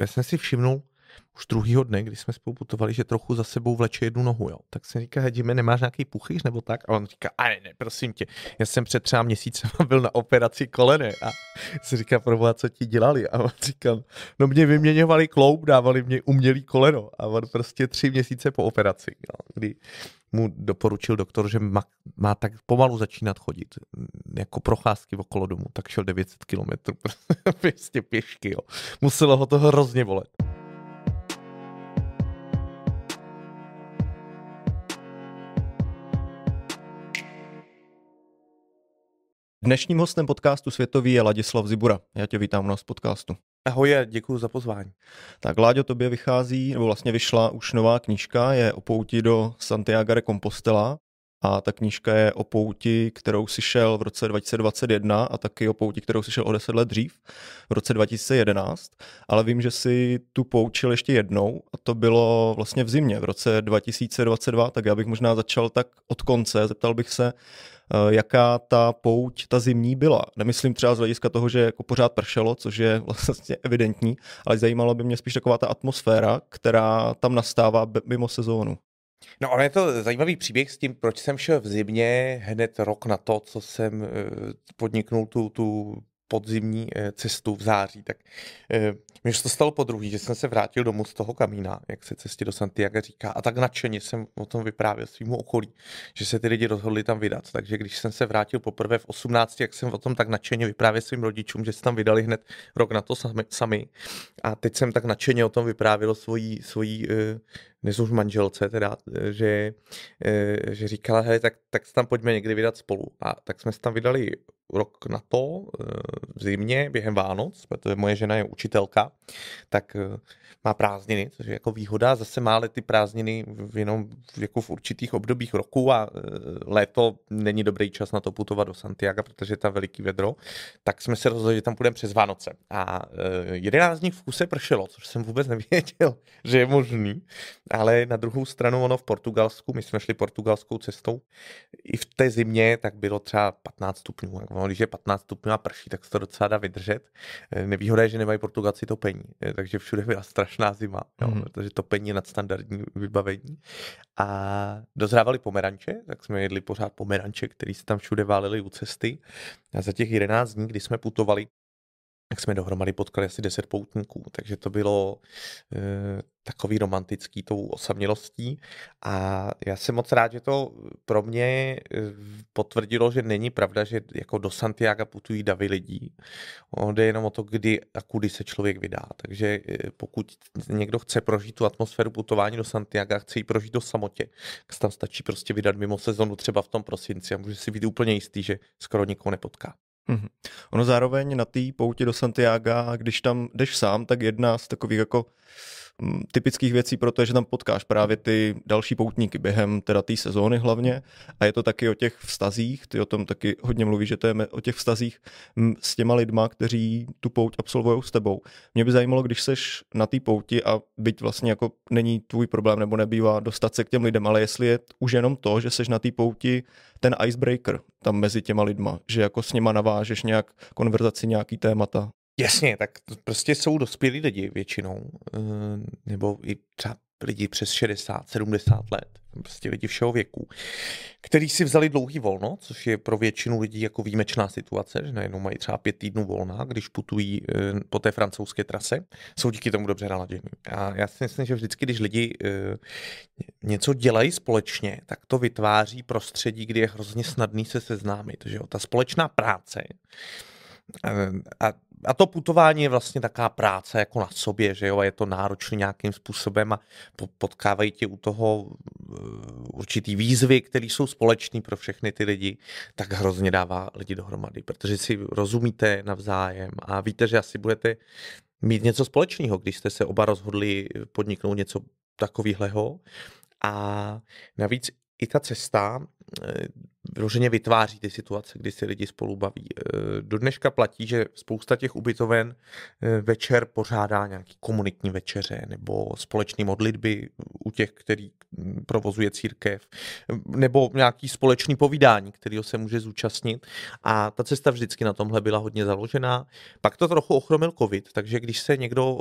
já jsem si všimnul, už druhýho dne, kdy jsme spolu putovali, že trochu za sebou vleče jednu nohu, jo. Tak jsem říká, Hedime, nemáš nějaký puchyř nebo tak? A on říká, a ne, ne, prosím tě, já jsem před třeba měsícem byl na operaci kolene a se říká, proboha, co ti dělali? A on říkal, no mě vyměňovali kloub, dávali mě umělý koleno a on prostě tři měsíce po operaci, jo, kdy mu doporučil doktor, že má, má tak pomalu začínat chodit, jako procházky okolo domu, tak šel 900 kilometrů, prostě pěšky, jo. Muselo ho to hrozně bolet. Dnešním hostem podcastu Světový je Ladislav Zibura. Já tě vítám u nás podcastu. Ahoj, děkuji za pozvání. Tak Láďo, tobě vychází, nebo vlastně vyšla už nová knížka, je o pouti do Santiago de Compostela. A ta knížka je o pouti, kterou si šel v roce 2021 a taky o pouti, kterou si šel o deset let dřív, v roce 2011. Ale vím, že si tu poučil ještě jednou a to bylo vlastně v zimě, v roce 2022, tak já bych možná začal tak od konce, zeptal bych se, jaká ta pouť, ta zimní byla. Nemyslím třeba z hlediska toho, že jako pořád pršelo, což je vlastně evidentní, ale zajímalo by mě spíš taková ta atmosféra, která tam nastává mimo sezónu. No, ale je to zajímavý příběh s tím, proč jsem šel v zimě hned rok na to, co jsem eh, podniknul tu, tu podzimní eh, cestu v září, tak eh, mi to stalo po druhý, že jsem se vrátil domů z toho kamína, jak se cestě do Santiago říká, a tak nadšeně jsem o tom vyprávěl svýmu okolí, že se ty lidi rozhodli tam vydat. Takže když jsem se vrátil poprvé v 18, jak jsem o tom tak nadšeně vyprávěl svým rodičům, že se tam vydali hned rok na to sami. sami. A teď jsem tak nadšeně o tom vyprávěl svojí, svojí eh, dnes už manželce, teda, že, že říkala, hej, tak, tak se tam pojďme někdy vydat spolu. A tak jsme se tam vydali rok na to, eh, v zimě, během Vánoc, protože moje žena je učitelka, tak eh, má prázdniny, což je jako výhoda. Zase má ty prázdniny jenom jako v určitých obdobích roku a eh, léto není dobrý čas na to putovat do Santiago, protože je tam veliký vedro. Tak jsme se rozhodli, že tam půjdeme přes Vánoce. A 11 dní v kuse pršelo, což jsem vůbec nevěděl, že je možný. Ale na druhou stranu ono v Portugalsku, my jsme šli portugalskou cestou, i v té zimě tak bylo třeba 15 stupňů No, když je 15 stupňů a prší, tak se to docela dá vydržet. Eh, nevýhoda je, že nemají Portugalci topení, eh, takže všude byla strašná zima, jo, mm. protože topení je nadstandardní vybavení. A dozrávali pomeranče, tak jsme jedli pořád pomeranče, který se tam všude váleli u cesty. A za těch 11 dní, kdy jsme putovali, tak jsme dohromady potkali asi 10 poutníků, takže to bylo e, takový romantický tou osamělostí a já jsem moc rád, že to pro mě e, potvrdilo, že není pravda, že jako do Santiago putují davy lidí. On jde jenom o to, kdy a kudy se člověk vydá. Takže e, pokud někdo chce prožít tu atmosféru putování do Santiago, chce ji prožít do samotě, tak tam stačí prostě vydat mimo sezonu třeba v tom prosinci a může si být úplně jistý, že skoro nikoho nepotká. Mm-hmm. Ono zároveň na té pouti do Santiago, když tam jdeš sám, tak jedna z takových jako typických věcí pro to, že tam potkáš právě ty další poutníky během teda té sezóny hlavně a je to taky o těch vztazích, ty o tom taky hodně mluvíš, že to je o těch vztazích s těma lidma, kteří tu pouť absolvují s tebou. Mě by zajímalo, když seš na té pouti a byť vlastně jako není tvůj problém nebo nebývá dostat se k těm lidem, ale jestli je už jenom to, že seš na té pouti ten icebreaker tam mezi těma lidma, že jako s nima navážeš nějak konverzaci, nějaký témata. Jasně, tak prostě jsou dospělí lidi většinou, eh, nebo i třeba lidi přes 60, 70 let, prostě lidi všeho věku, kteří si vzali dlouhý volno, což je pro většinu lidí jako výjimečná situace, že najednou mají třeba pět týdnů volna, když putují eh, po té francouzské trase, jsou díky tomu dobře naladění. A já si myslím, že vždycky, když lidi eh, něco dělají společně, tak to vytváří prostředí, kdy je hrozně snadný se seznámit. Že jo? Ta společná práce a a to putování je vlastně taková práce jako na sobě, že jo, a je to náročný nějakým způsobem a potkávají tě u toho eh, určitý výzvy, které jsou společné pro všechny ty lidi, tak hrozně dává lidi dohromady, protože si rozumíte navzájem a víte, že asi budete mít něco společného, když jste se oba rozhodli podniknout něco takového. A navíc i ta cesta vyloženě vytváří ty situace, kdy se lidi spolu baví. Do dneška platí, že spousta těch ubytoven večer pořádá nějaký komunitní večeře nebo společné modlitby u těch, který provozuje církev, nebo nějaký společný povídání, kterého se může zúčastnit. A ta cesta vždycky na tomhle byla hodně založená. Pak to trochu ochromil covid, takže když se někdo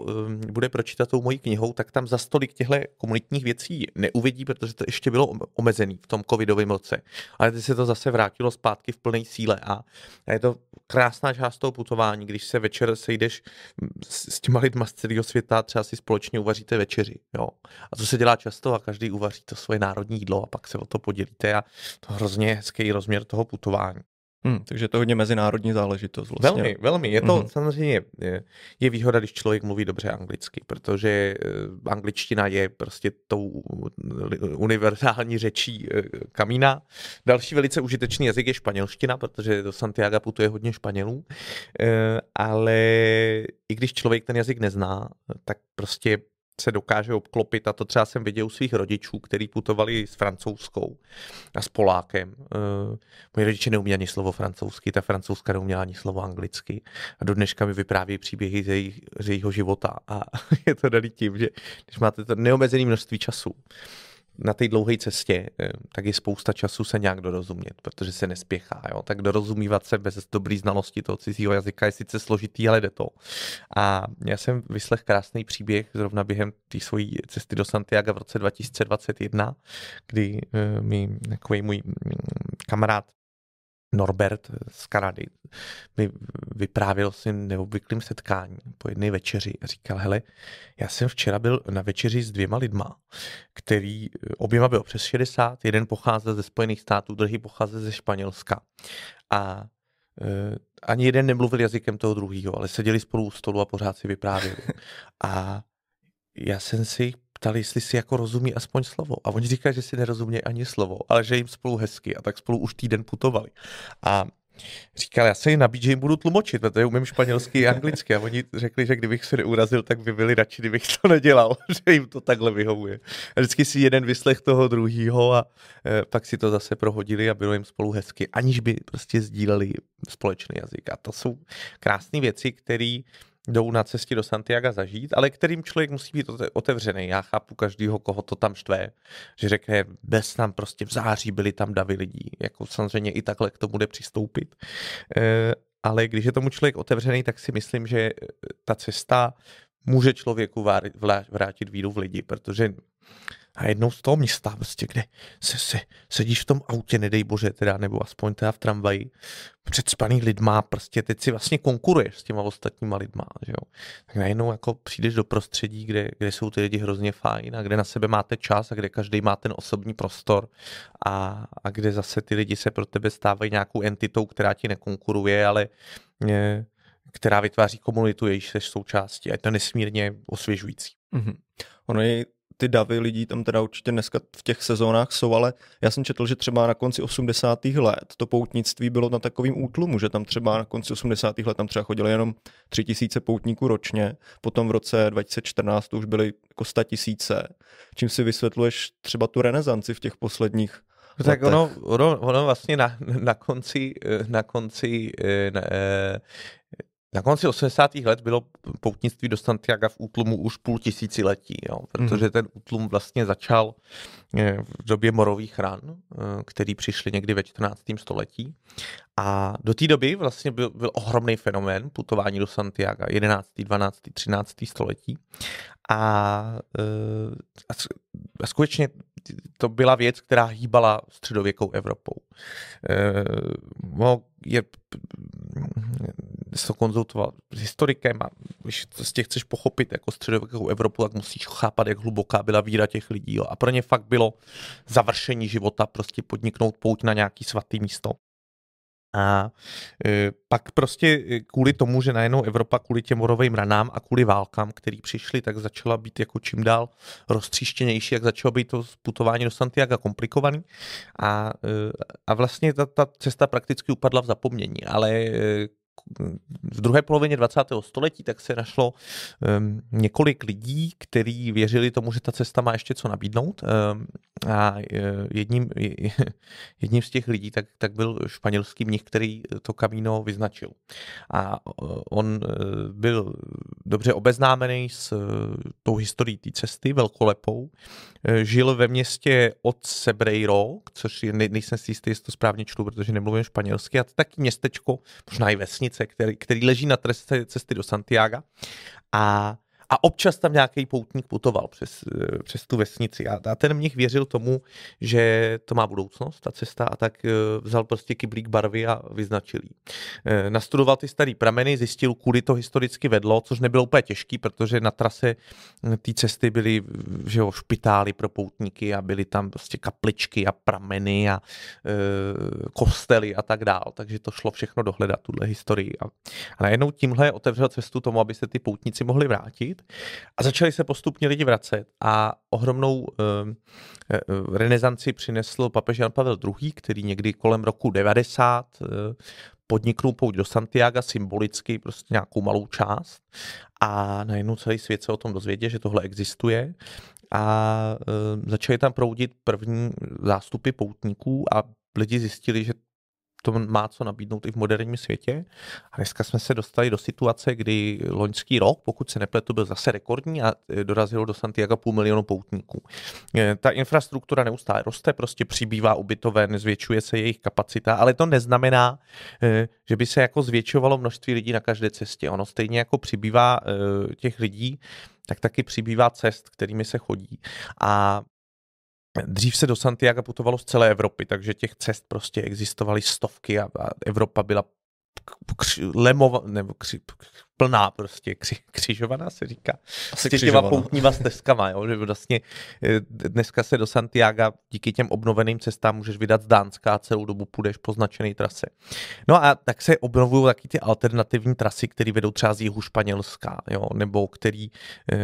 bude pročítat tou mojí knihou, tak tam za stolik těchto komunitních věcí neuvidí, protože to ještě bylo omezený v tom covidovém roce. Ale teď se to zase vrátilo zpátky v plné síle a je to krásná část toho putování, když se večer sejdeš s těma lidma z celého světa, třeba si společně uvaříte večeři. Jo. A to se dělá často a každý uvaří to svoje národní jídlo a pak se o to podělíte a to hrozně hezký rozměr toho putování. Hmm, takže to je hodně mezinárodní záležitost. Vlastně. Velmi, velmi. Je to mm-hmm. samozřejmě, je, je výhoda, když člověk mluví dobře anglicky, protože eh, angličtina je prostě tou univerzální řečí eh, kamína. Další velice užitečný jazyk je španělština, protože do Santiago putuje hodně Španělů, eh, ale i když člověk ten jazyk nezná, tak prostě se dokáže obklopit a to třeba jsem viděl u svých rodičů, kteří putovali s francouzskou a s Polákem. Uh, moji rodiče neuměli ani slovo francouzsky, ta francouzska neuměla ani slovo anglicky a do dneška mi vypráví příběhy ze, jejich, ze jejího života a je to daný tím, že když máte to neomezené množství času, na té dlouhé cestě, eh, tak je spousta času se nějak dorozumět, protože se nespěchá. Jo? Tak dorozumívat se bez dobrý znalosti toho cizího jazyka je sice složitý, ale jde to. A já jsem vyslech krásný příběh zrovna během té svojí cesty do Santiago v roce 2021, kdy eh, mi takový můj mm, kamarád Norbert z Kanady mi vyprávěl si neobvyklým setkání po jedné večeři říkal, hele, já jsem včera byl na večeři s dvěma lidma, který oběma byl přes 60, jeden pocházel ze Spojených států, druhý pocházel ze Španělska. A e, ani jeden nemluvil jazykem toho druhého, ale seděli spolu u stolu a pořád si vyprávěli. A já jsem si ptali, jestli si jako rozumí aspoň slovo. A oni říkají, že si nerozumí ani slovo, ale že jim spolu hezky a tak spolu už týden putovali. A říkal, já se jim nabít, že jim budu tlumočit, protože umím španělsky a anglicky. A oni řekli, že kdybych se neurazil, tak by byli radši, kdybych to nedělal, že jim to takhle vyhovuje. A vždycky si jeden vyslech toho druhýho a e, pak si to zase prohodili a bylo jim spolu hezky, aniž by prostě sdíleli společný jazyk. A to jsou krásné věci, které jdou na cestě do Santiago zažít, ale kterým člověk musí být otevřený. Já chápu každýho, koho to tam štve, že řekne, bez tam prostě v září byli tam davy lidí. Jako samozřejmě i takhle k tomu bude přistoupit. E, ale když je tomu člověk otevřený, tak si myslím, že eh, ta cesta může člověku vrátit víru v lidi, protože a jednou z toho města, prostě, kde se, se, sedíš v tom autě, nedej bože, teda, nebo aspoň teda v tramvaji, před spaný lidma, prostě teď si vlastně konkuruješ s těma ostatníma lidma, že jo. Tak najednou jako přijdeš do prostředí, kde, kde jsou ty lidi hrozně fajn a kde na sebe máte čas a kde každý má ten osobní prostor a, a kde zase ty lidi se pro tebe stávají nějakou entitou, která ti nekonkuruje, ale je, která vytváří komunitu, jejíž jsi součástí a je to nesmírně osvěžující. Mm-hmm. Ono je ty davy lidí tam teda určitě dneska v těch sezónách jsou, ale já jsem četl, že třeba na konci 80. let to poutnictví bylo na takovým útlumu, že tam třeba na konci 80. let tam třeba chodili jenom 3000 poutníků ročně, potom v roce 2014 to už byly jako 100 tisíce. Čím si vysvětluješ třeba tu renesanci v těch posledních No tak ono, ono, ono vlastně na, na konci, na konci na, eh, na konci 80. let bylo poutnictví do Santiago v útlumu už půl tisíciletí, jo, protože mm. ten útlum vlastně začal eh, v době morových ran, eh, který přišly někdy ve 14. století. A do té doby vlastně byl, byl ohromný fenomén putování do Santiago, 11., 12., 13. století. A, eh, a, a skutečně to byla věc, která hýbala středověkou Evropou. Je to konzultoval s historikem a když tě chceš pochopit jako středověkou Evropu, tak musíš chápat, jak hluboká byla víra těch lidí. Jo. A pro ně fakt bylo završení života prostě podniknout pouť na nějaký svatý místo. A e, pak prostě e, kvůli tomu, že najednou Evropa kvůli těm morovým ranám a kvůli válkám, které přišly, tak začala být jako čím dál roztříštěnější, jak začalo být to putování do Santiago komplikovaný. A, e, a vlastně ta, ta cesta prakticky upadla v zapomnění, ale e, v druhé polovině 20. století tak se našlo um, několik lidí, kteří věřili tomu, že ta cesta má ještě co nabídnout. Um, A jedním, jedním z těch lidí tak, tak byl španělský mnich, který to kamíno vyznačil. A on byl dobře obeznámený s tou historií té cesty, velkolepou. Žil ve městě od Sebreiro, což je, nejsem si jistý, jestli to správně čtu, protože nemluvím španělsky, a to taky městečko, možná i vesnice, který, který leží na trestě cesty do Santiago. A a občas tam nějaký poutník putoval přes, eh, přes tu vesnici. A, a ten mnich věřil tomu, že to má budoucnost, ta cesta, a tak eh, vzal prostě kyblík barvy a vyznačil ji. Eh, nastudoval ty starý prameny, zjistil, kudy to historicky vedlo, což nebylo úplně těžký, protože na trase té cesty byly že jo, špitály pro poutníky a byly tam prostě kapličky a prameny a e, kostely a tak dál. Takže to šlo všechno dohledat, tuhle historii. A, a najednou tímhle otevřel cestu tomu, aby se ty poutníci mohli vrátit a začali se postupně lidi vracet a ohromnou uh, renesanci přinesl papež Jan Pavel II., který někdy kolem roku 90 uh, podniknul pouť do Santiago symbolicky, prostě nějakou malou část a najednou celý svět se o tom dozvěděl, že tohle existuje a uh, začali tam proudit první zástupy poutníků a lidi zjistili, že to má co nabídnout i v moderním světě. A dneska jsme se dostali do situace, kdy loňský rok, pokud se nepletu, byl zase rekordní a e, dorazilo do Santiago půl milionu poutníků. E, ta infrastruktura neustále roste, prostě přibývá ubytoven, zvětšuje se jejich kapacita, ale to neznamená, e, že by se jako zvětšovalo množství lidí na každé cestě. Ono stejně jako přibývá těch lidí, tak taky přibývá cest, kterými se chodí. A Dřív se do Santiago putovalo z celé Evropy, takže těch cest prostě existovaly stovky a, Evropa byla lemova, nebo kři, plná prostě, kři, křižovaná se říká. Asi s těma poutníma stezkama, jo, že vlastně eh, dneska se do Santiago díky těm obnoveným cestám můžeš vydat z Dánska a celou dobu půjdeš po značený trase. No a tak se obnovují taky ty alternativní trasy, které vedou třeba z jihu Španělska, jo, nebo který eh,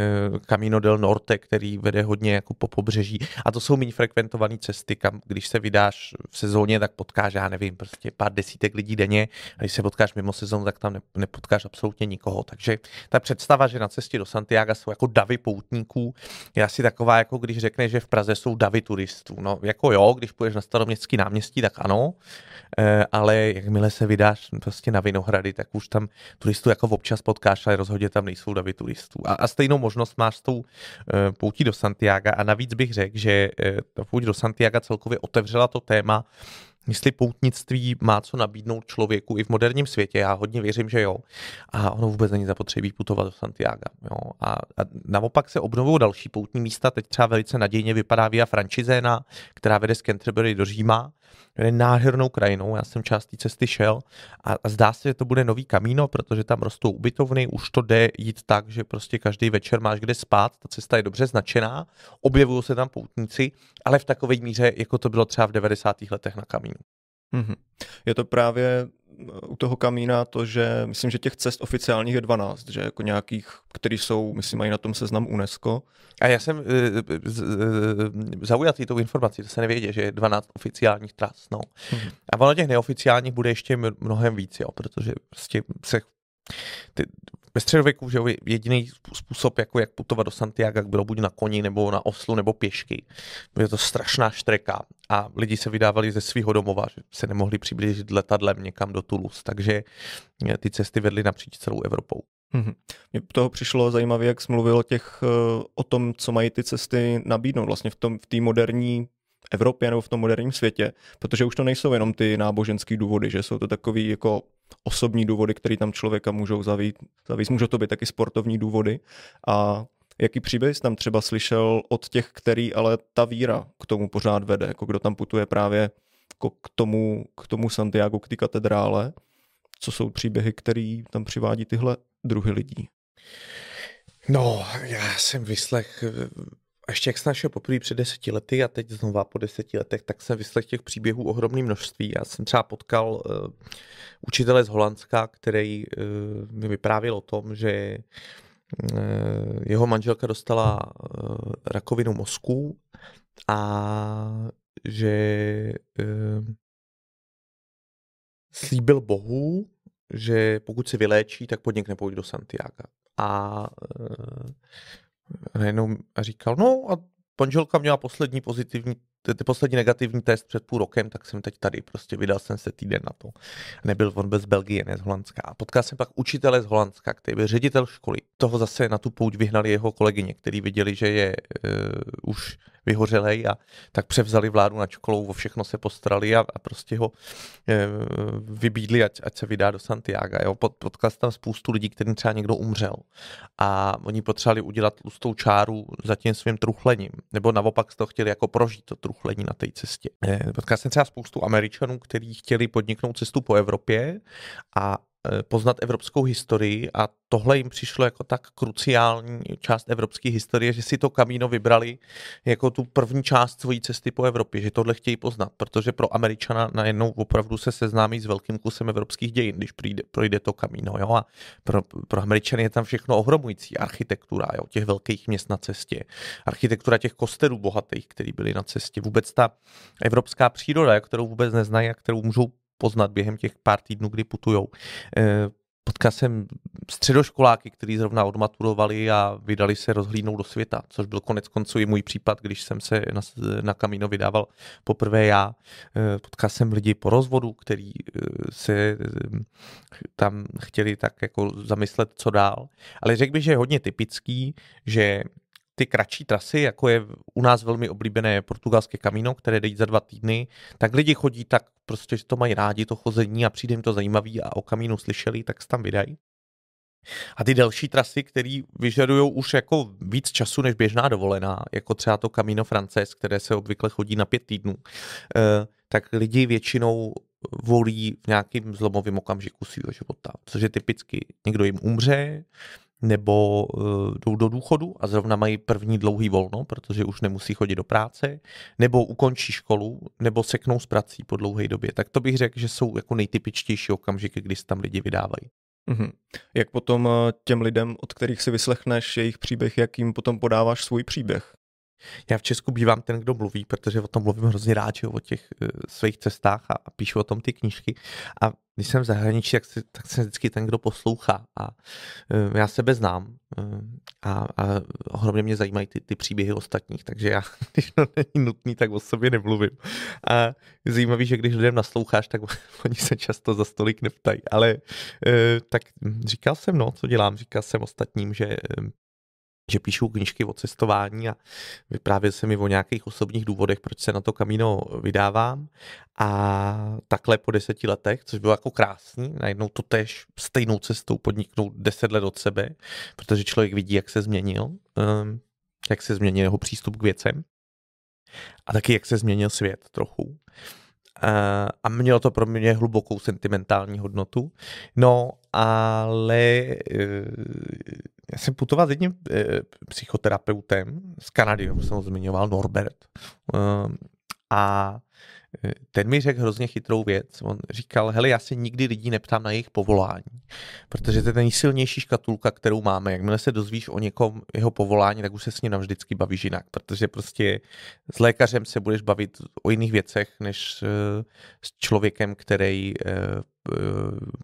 Camino del Norte, který vede hodně jako po pobřeží. A to jsou méně frekventované cesty, kam když se vydáš v sezóně, tak potkáš, já nevím, prostě pár desítek lidí denně. A když se potkáš mimo sezónu, tak tam nepotkáš absolutně nikoho nikoho. Takže ta představa, že na cestě do Santiago jsou jako davy poutníků, je asi taková, jako když řekne, že v Praze jsou davy turistů. No, jako jo, když půjdeš na staroměstský náměstí, tak ano, eh, ale jakmile se vydáš prostě na Vinohrady, tak už tam turistů jako občas potkáš, ale rozhodně tam nejsou davy turistů. A, a stejnou možnost máš s tou eh, poutí do Santiago a navíc bych řekl, že eh, ta pouť do Santiago celkově otevřela to téma jestli poutnictví má co nabídnout člověku i v moderním světě. Já hodně věřím, že jo. A ono vůbec není zapotřebí putovat do Santiago. Jo. A, a naopak se obnovují další poutní místa. Teď třeba velice nadějně vypadá Via Francizena, která vede z Canterbury do Říma je nádhernou krajinou, já jsem část té cesty šel a, a zdá se, že to bude nový kamíno, protože tam rostou ubytovny, už to jde jít tak, že prostě každý večer máš kde spát, ta cesta je dobře značená, objevují se tam poutníci, ale v takové míře, jako to bylo třeba v 90. letech na kamínu. Mm-hmm. Je to právě u toho kamína to, že myslím, že těch cest oficiálních je 12, že jako nějakých, který jsou, myslím, mají na tom seznam UNESCO. A já jsem uh, zaujatý tou informací, to se nevěděl, že je 12 oficiálních tras, no. Hmm. A ono těch neoficiálních bude ještě mnohem víc, jo, protože prostě se ty, ve středověku že jediný způsob, jako jak putovat do Santiago, bylo buď na koni, nebo na oslu, nebo pěšky. Bylo to strašná štreka a lidi se vydávali ze svého domova, že se nemohli přiblížit letadlem někam do Toulouse, takže eh, ty cesty vedly napříč celou Evropou. Mm-hmm. Toho přišlo zajímavé, jak jsi mluvil o, těch, eh, o tom, co mají ty cesty nabídnout vlastně v té v moderní Evropě nebo v tom moderním světě, protože už to nejsou jenom ty náboženské důvody, že jsou to takový jako osobní důvody, které tam člověka můžou zavít, zavít. Můžou to být taky sportovní důvody. A jaký příběh tam třeba slyšel od těch, který ale ta víra k tomu pořád vede, jako kdo tam putuje právě jako k tomu, k tomu Santiago, k té katedrále, co jsou příběhy, které tam přivádí tyhle druhy lidí? No, já jsem vyslech ještě jak jsem našel poprvé před deseti lety a teď znova po deseti letech, tak jsem vyslech těch příběhů ohromné množství. Já jsem třeba potkal uh, učitele z Holandska, který uh, mi vyprávěl o tom, že uh, jeho manželka dostala uh, rakovinu mozku a že uh, slíbil Bohu, že pokud se vyléčí, tak podnikne půjde do Santiago. A uh, najednou a říkal, no a Ponželka měla poslední pozitivní ty poslední negativní test před půl rokem, tak jsem teď tady, prostě vydal jsem se týden na to. Nebyl on bez Belgie, ne z Holandska. A potkal jsem pak učitele z Holandska, který byl ředitel školy. Toho zase na tu pouť vyhnali jeho kolegyně, který viděli, že je uh, už vyhořelej a tak převzali vládu na čkolou, o všechno se postarali a, a prostě ho e, vybídli, ať, ať se vydá do Santiago. Jo. Pod, potkal tam spoustu lidí, kterým třeba někdo umřel a oni potřebovali udělat tlustou čáru za tím svým truchlením, nebo naopak to chtěli jako prožít to truchlení na té cestě. E, potkal jsem třeba spoustu Američanů, kteří chtěli podniknout cestu po Evropě a poznat evropskou historii a tohle jim přišlo jako tak kruciální část evropské historie, že si to Kamíno vybrali jako tu první část svojí cesty po Evropě, že tohle chtějí poznat, protože pro Američana najednou opravdu se seznámí s velkým kusem evropských dějin, když přijde, projde to Kamíno. Jo? A pro, pro Američany je tam všechno ohromující. Architektura jo? těch velkých měst na cestě, architektura těch kostelů bohatých, které byly na cestě, vůbec ta evropská příroda, kterou vůbec neznají a kterou můžou poznat během těch pár týdnů, kdy putujou. Eh, potkal jsem středoškoláky, kteří zrovna odmaturovali a vydali se rozhlídnout do světa, což byl konec konců i můj případ, když jsem se na, na Kamino vydával poprvé já. Eh, potkal jsem lidi po rozvodu, kteří eh, se tam chtěli tak jako zamyslet, co dál. Ale řekl bych, že je hodně typický, že ty kratší trasy, jako je u nás velmi oblíbené portugalské kamíno, které jde za dva týdny, tak lidi chodí tak prostě, že to mají rádi, to chození a přijde jim to zajímavý a o kamínu slyšeli, tak se tam vydají. A ty další trasy, které vyžadují už jako víc času než běžná dovolená, jako třeba to Camino Frances, které se obvykle chodí na pět týdnů, eh, tak lidi většinou volí v nějakým zlomovém okamžiku svého života, což je typicky někdo jim umře, nebo uh, jdou do důchodu a zrovna mají první dlouhý volno, protože už nemusí chodit do práce, nebo ukončí školu, nebo seknou s prací po dlouhé době. Tak to bych řekl, že jsou jako nejtypičtější okamžiky, kdy se tam lidi vydávají. Mm-hmm. Jak potom eh, těm lidem, od kterých si vyslechneš jejich příběh, jak jim potom podáváš svůj příběh? Já v Česku bývám ten, kdo mluví, protože o tom mluvím hrozně rád, že o těch uh, svých cestách a, a píšu o tom ty knížky. A když jsem v zahraničí, tak, si, tak jsem vždycky ten, kdo poslouchá. A uh, já sebe znám uh, a, a ohromně mě zajímají ty, ty příběhy ostatních, takže já, když to není nutný, tak o sobě nemluvím. A zajímavý, že když lidem nasloucháš, tak oni se často za stolik neptají. Ale uh, tak říkal jsem, no, co dělám, říkal jsem ostatním, že že píšu knížky o cestování a vyprávěl se mi o nějakých osobních důvodech, proč se na to kamíno vydávám. A takhle po deseti letech, což bylo jako krásný, najednou to tež stejnou cestou podniknout deset let od sebe, protože člověk vidí, jak se změnil, ehm, jak se změnil jeho přístup k věcem a taky jak se změnil svět trochu. A mělo to pro mě hlubokou sentimentální hodnotu. No, ale e, já jsem putoval s jedním e, psychoterapeutem z Kanady, jsem ho zmiňoval, Norbert. Ehm, a e, ten mi řekl hrozně chytrou věc. On říkal, hele, já se nikdy lidí neptám na jejich povolání, protože to je ta nejsilnější škatulka, kterou máme. Jakmile se dozvíš o někom jeho povolání, tak už se s ním navždycky bavíš jinak, protože prostě s lékařem se budeš bavit o jiných věcech, než s člověkem, který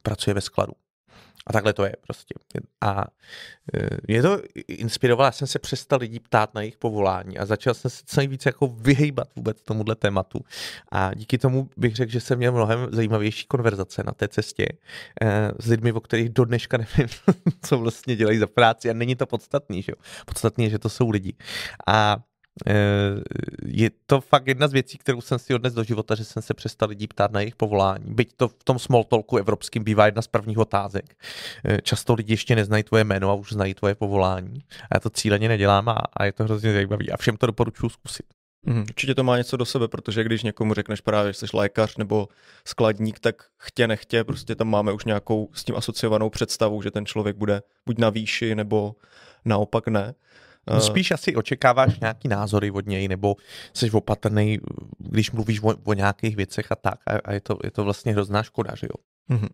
pracuje ve skladu. A takhle to je prostě. A je to inspirovalo, já jsem se přestal lidí ptát na jejich povolání a začal jsem se co nejvíce jako vyhejbat vůbec tomuhle tématu. A díky tomu bych řekl, že jsem měl mnohem zajímavější konverzace na té cestě eh, s lidmi, o kterých do dneška nevím, co vlastně dělají za práci a není to podstatný, že jo. Podstatný je, že to jsou lidi. A je to fakt jedna z věcí, kterou jsem si odnes do života, že jsem se přestal lidí ptát na jejich povolání. Byť to v tom small talku evropským bývá jedna z prvních otázek. Eh, často lidi ještě neznají tvoje jméno a už znají tvoje povolání. A já to cíleně nedělám a, a je to hrozně zajímavý. A všem to doporučuji zkusit. Mm, určitě to má něco do sebe, protože když někomu řekneš právě, že jsi lékař nebo skladník, tak chtě nechtě, prostě tam máme už nějakou s tím asociovanou představu, že ten člověk bude buď na výši nebo naopak ne. Eh, spíš asi očekáváš nějaký názory od něj, nebo jsi opatrný, když mluvíš o, o nějakých věcech a tak. A, a je, to, je to vlastně hrozná škoda, že jo? Mm-hmm.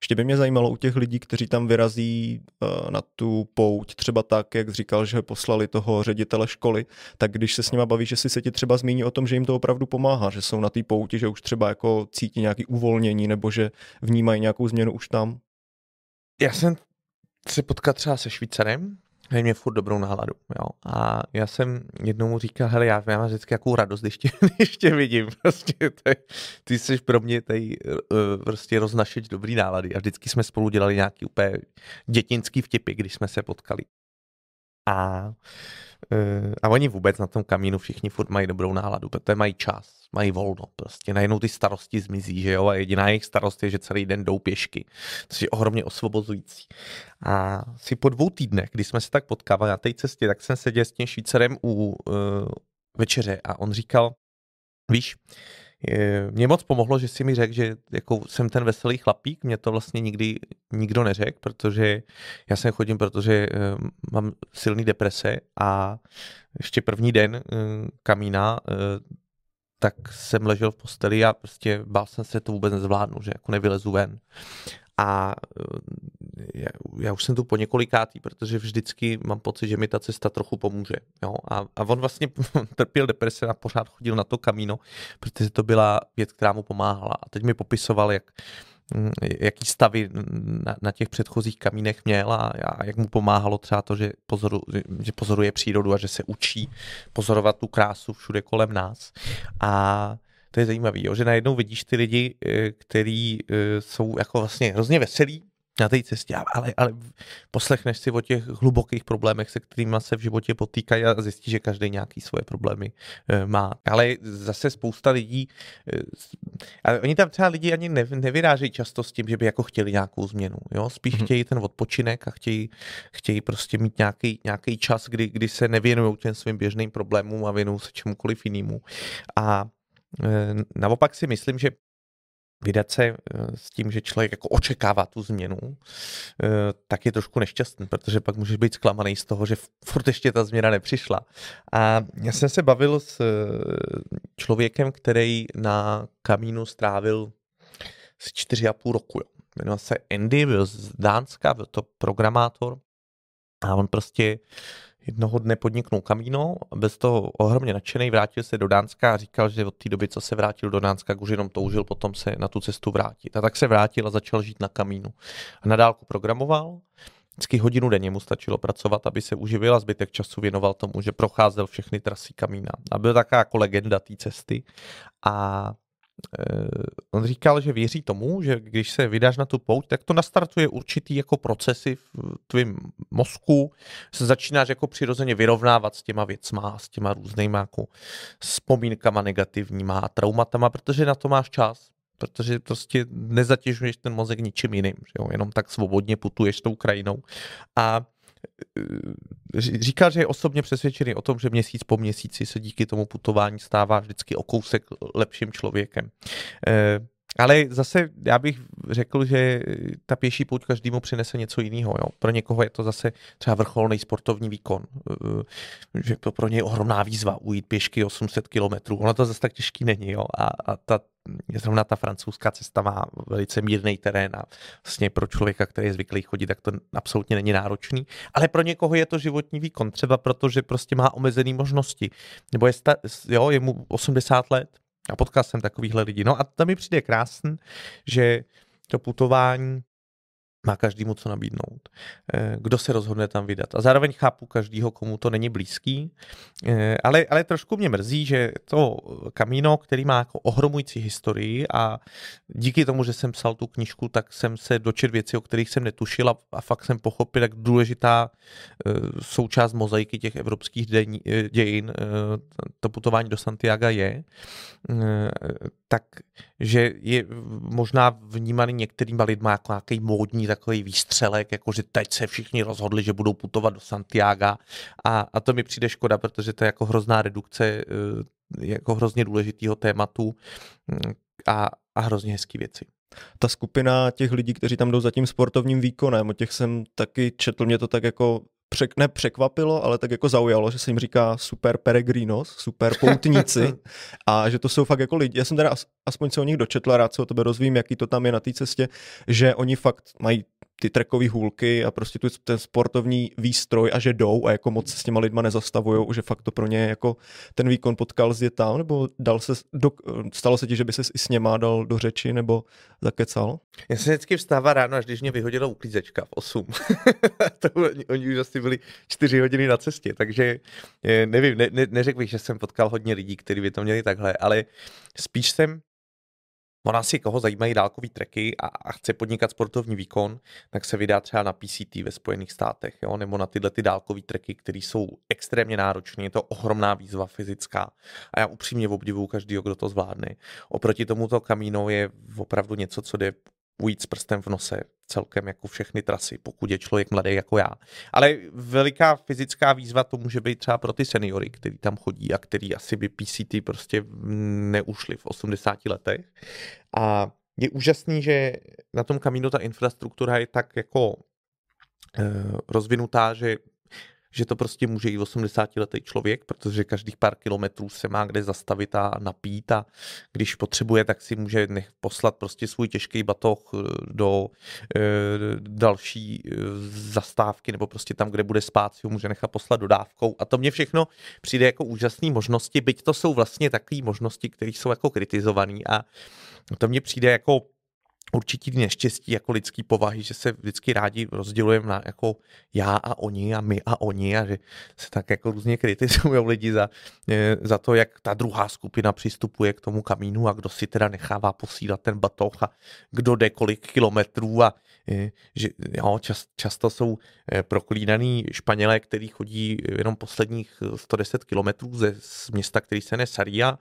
Ještě by mě zajímalo u těch lidí, kteří tam vyrazí uh, na tu pouť, třeba tak, jak říkal, že poslali toho ředitele školy, tak když se s nima baví, že si se ti třeba zmíní o tom, že jim to opravdu pomáhá, že jsou na té pouti, že už třeba jako cítí nějaký uvolnění nebo že vnímají nějakou změnu už tam. Já jsem se potkal třeba se Švýcarem, Dají mě furt dobrou náladu, jo. A já jsem jednou mu říkal, hele, já, já mám vždycky jakou radost, když tě, když tě vidím, prostě, ty, ty jsi pro mě tady uh, prostě roznašeč dobrý nálady a vždycky jsme spolu dělali nějaký úplně dětinský vtipy, když jsme se potkali. A Eh, a oni vůbec na tom kamínu všichni furt mají dobrou náladu, protože mají čas, mají volno prostě. Najednou ty starosti zmizí, že jo, a jediná jejich starost je, že celý den jdou pěšky, což je ohromně osvobozující. A si po dvou týdnech, kdy jsme se tak potkávali na té cestě, tak jsem seděl s tím Švýcarem u uh, večeře a on říkal, víš, mě moc pomohlo, že si mi řekl, že jako jsem ten veselý chlapík, mě to vlastně nikdy nikdo neřekl, protože já jsem chodím, protože eh, mám silný deprese a ještě první den eh, kamína eh, tak jsem ležel v posteli a prostě bál jsem se to vůbec nezvládnu, že jako nevylezu ven. A já, já už jsem tu po několikátý, protože vždycky mám pocit, že mi ta cesta trochu pomůže. Jo? A, a on vlastně trpěl deprese a pořád chodil na to kamíno, protože to byla věc, která mu pomáhala. A teď mi popisoval, jak, mm, jaký stavy na, na těch předchozích kamínech měl a, a jak mu pomáhalo třeba to, že, pozoru, že pozoruje přírodu a že se učí pozorovat tu krásu všude kolem nás. A to je zajímavé, že najednou vidíš ty lidi, eh, kteří eh, jsou jako vlastně hrozně veselí, na té cestě, ale, ale poslechneš si o těch hlubokých problémech, se kterými se v životě potýkají a zjistíš, že každý nějaký svoje problémy e, má. Ale zase spousta lidí, ale oni tam třeba lidi ani ne, nevyrážejí často s tím, že by jako chtěli nějakou změnu. Jo? Spíš mm-hmm. chtějí ten odpočinek a chtějí, chtějí prostě mít nějaký, nějaký čas, kdy, kdy se nevěnují těm svým běžným problémům a věnují se čemukoliv jinému. A naopak si myslím, že vydat se eh, s tím, že člověk jako očekává tu změnu, eh, tak je trošku nešťastný, protože pak můžeš být zklamaný z toho, že furt ještě ta změna nepřišla. A já jsem se bavil s eh, člověkem, který na kamínu strávil z čtyři a půl roku. Jmenoval se Andy, byl z Dánska, byl to programátor a on prostě jednoho dne podniknul kamíno, bez toho ohromně nadšený, vrátil se do Dánska a říkal, že od té doby, co se vrátil do Dánska, už jenom toužil potom se na tu cestu vrátit. A tak se vrátil a začal žít na kamínu. A nadálku programoval, vždycky hodinu denně mu stačilo pracovat, aby se uživil a zbytek času věnoval tomu, že procházel všechny trasy kamína. A byl taková jako legenda té cesty. A on říkal, že věří tomu, že když se vydáš na tu pouť, tak to nastartuje určitý jako procesy v tvém mozku, se začínáš jako přirozeně vyrovnávat s těma věcma, s těma různýma jako vzpomínkama negativníma traumatama, protože na to máš čas protože prostě nezatěžuješ ten mozek ničím jiným, že jo? jenom tak svobodně putuješ tou krajinou. A Eh, říkal, že je osobně přesvědčený o tom, že měsíc po měsíci se díky tomu putování stává vždycky o kousek lepším člověkem. Ale zase já bych řekl, že ta pěší pouť každému přinese něco jiného. Jo. Pro někoho je to zase třeba vrcholný sportovní výkon. Eh, že to pro něj je ohromná výzva ujít pěšky 800 kilometrů. Ono to zase tak těžký není. Jo. A, a ta, zrovna ta francouzská cesta má velice mírný terén a vlastně pro člověka, který je zvyklý chodit, tak to absolutně není náročný. Ale pro někoho je to životní výkon, třeba protože prostě má omezené možnosti. Nebo je, sta, jo, je mu 80 let, a potkal jsem takovýchhle lidí. No a to mi přijde krásný, že to putování má každému co nabídnout. Eh, kdo se rozhodne tam vydat. A zároveň chápu každýho, komu to není blízký, eh, ale, ale trošku mě mrzí, že to kamíno, který má jako ohromující historii a díky tomu, že jsem psal tu knižku, tak jsem se dočet věci, o kterých jsem netušil a, a fakt jsem pochopil, jak důležitá eh, součást mozaiky těch evropských dějin to putování do Santiago je, tak že je možná vnímaný některýma lidma jako nějaký módní takový výstřelek, jako že teď se všichni rozhodli, že budou putovat do Santiago. A, a to mi přijde škoda, protože to je jako hrozná redukce eh, jako hrozně důležitého tématu mm, a, a hrozně hezký věci. Ta skupina těch lidí, kteří tam jdou za tím sportovním výkonem, o těch jsem taky četl, mě to tak jako přek, ne překvapilo, ale tak jako zaujalo, že se jim říká super peregrinos, super poutníci a že to jsou fakt jako lidi. Já jsem teda aspoň se o nich dočetl, rád se o tebe rozvím, jaký to tam je na té cestě, že oni fakt mají ty trekové hůlky a prostě tu, ten sportovní výstroj a že jdou a jako moc se s těma lidma nezastavují, že fakt to pro ně jako ten výkon potkal zde tam, nebo dal se, do, stalo se ti, že by se i s něma dal do řeči nebo zakecal? Já se vždycky vstává ráno, až když mě vyhodila uklízečka v 8. to oni, oni už asi byli 4 hodiny na cestě, takže eh, nevím, ne, ne, neřekl bych, že jsem potkal hodně lidí, kteří by to měli takhle, ale spíš jsem Ona si koho zajímají dálkový treky a, a chce podnikat sportovní výkon, tak se vydá třeba na PCT ve Spojených státech, jo? nebo na tyhle ty dálkový treky, které jsou extrémně náročné. Je to ohromná výzva fyzická a já upřímně obdivuju každého, kdo to zvládne. Oproti tomuto kamíno je opravdu něco, co jde ujít s prstem v nose celkem jako všechny trasy, pokud je člověk mladý jako já. Ale veliká fyzická výzva to může být třeba pro ty seniory, kteří tam chodí a který asi by PCT prostě neušli v 80 letech. A je úžasný, že na tom kamínu ta infrastruktura je tak jako eh, rozvinutá, že že to prostě může i 80-letý člověk, protože každých pár kilometrů se má kde zastavit a napít a když potřebuje, tak si může poslat prostě svůj těžký batoh eh, do e, další eh, zastávky nebo prostě tam, kde bude spát, si ho může nechat poslat dodávkou. A to mě všechno přijde jako úžasné možnosti, byť to jsou vlastně takové možnosti, které jsou jako kritizované. A to mně přijde jako určitý neštěstí jako lidský povahy, že se vždycky rádi rozdělujeme na jako já a oni a my a oni a že se tak jako různě kritizují lidi za, e, za to, jak ta druhá skupina přistupuje k tomu kamínu a kdo si teda nechává posílat ten batoh a kdo jde kolik kilometrů a e, že jo, čas, často jsou e, proklínaný Španělé, který chodí jenom posledních 110 kilometrů ze z města, který se jmenuje Saria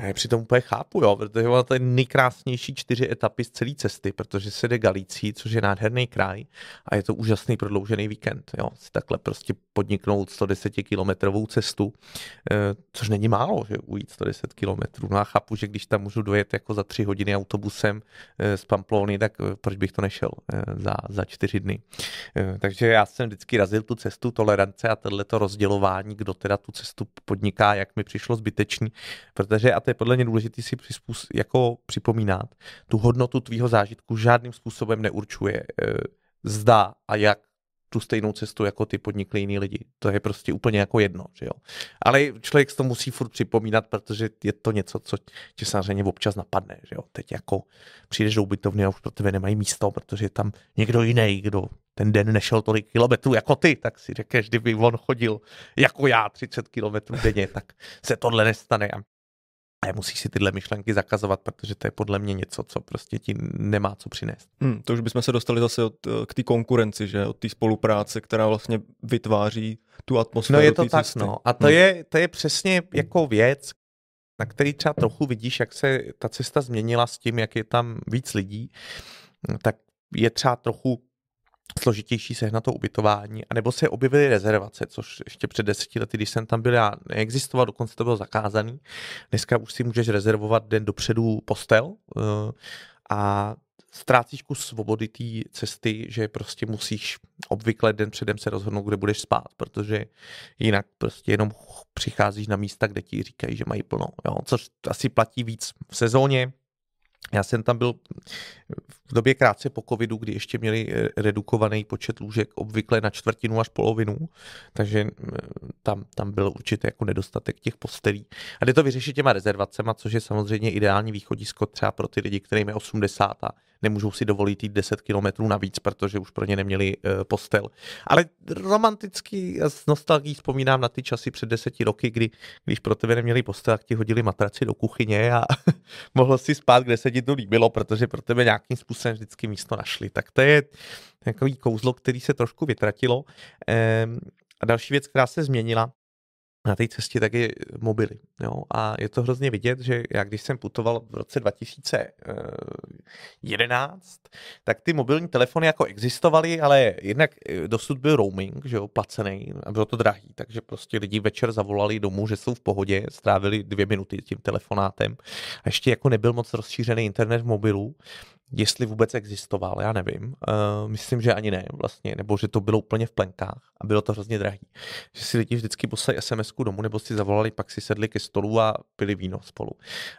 já je přitom úplně chápu, jo, protože to je nejkrásnější čtyři etapy z celé cesty, protože se jde Galicí, což je nádherný kraj a je to úžasný prodloužený víkend. Jo. Si takhle prostě podniknout 110 kilometrovou cestu, eh, což není málo, že ujít 110 kilometrů. No a chápu, že když tam můžu dojet jako za tři hodiny autobusem eh, z Pamplony, tak eh, proč bych to nešel za, za čtyři dny. Takže já jsem vždycky razil tu cestu tolerance a tohleto rozdělování, kdo teda tu cestu podniká, jak mi přišlo zbytečný, protože a to je podle mě důležité si přispůs- jako připomínat, tu hodnotu tvýho zážitku žádným způsobem neurčuje e, zda a jak tu stejnou cestu jako ty podnikli jiní lidi. To je prostě úplně jako jedno, že jo. Ale člověk to musí furt připomínat, protože je to něco, co tě samozřejmě občas napadne, že jo. Teď jako přijdeš do ubytovny a už pro tebe nemají místo, protože je tam někdo jiný, kdo ten den nešel tolik kilometrů jako ty, tak si řekneš, kdyby on chodil jako já 30 kilometrů denně, tak se tohle nestane. A musíš si tyhle myšlenky zakazovat, protože to je podle mě něco, co prostě ti nemá co přinést. Hmm, to už bychom se dostali zase od, k té konkurenci, že od té spolupráce, která vlastně vytváří tu atmosféru. No je to tak, cesty. no. A to, hmm. je, to je přesně jako věc, na který třeba trochu vidíš, jak se ta cesta změnila s tím, jak je tam víc lidí, tak je třeba trochu složitější sehnat to ubytování, anebo se objevily rezervace, což ještě před deseti lety, když jsem tam byl, já neexistoval, dokonce to bylo zakázaný. Dneska už si můžeš rezervovat den dopředu postel uh, a ztrácíš kus svobody té cesty, že prostě musíš obvykle den předem se rozhodnout, kde budeš spát, protože jinak prostě jenom přicházíš na místa, kde ti říkají, že mají plno. Jo? Což asi platí víc v sezóně, já jsem tam byl v době krátce po covidu, kdy ještě měli eh, redukovaný počet lůžek obvykle na čtvrtinu až polovinu, takže eh, tam, tam byl určitě jako nedostatek těch postelí. A jde to vyřešit těma rezervacema, což je samozřejmě ideální východisko třeba pro ty lidi, kterým je 80 a nemůžou si dovolit jít 10 kilometrů navíc, protože už pro ně neměli uh, postel. Ale romanticky a s nostalgií vzpomínám na ty časy před deseti roky, kdy když pro tebe neměli postel, tak ti hodili matraci do kuchyně a mohl si spát, kde se ti to líbilo, protože pro tebe nějakým způsobem vždycky místo našli. Tak to je takový kouzlo, který se trošku vytratilo. Ehm, a další věc, která se změnila, na té cestě tak je mobily. Jo? A je to hrozně vidět, že já když jsem putoval v roce 2011, tak ty mobilní telefony jako existovaly, ale jednak eh, dosud byl roaming, že jo, placený a bylo to drahý, takže prostě lidi večer zavolali domů, že jsou v pohodě, strávili dvě minuty tím telefonátem a ještě jako nebyl moc rozšířený internet v mobilu, jestli vůbec existoval, já nevím. Uh, myslím, že ani ne vlastně, nebo že to bylo úplně v plenkách a bylo to hrozně drahý. Že si lidi vždycky poslali sms domů, nebo si zavolali, pak si sedli ke stolu a pili víno spolu.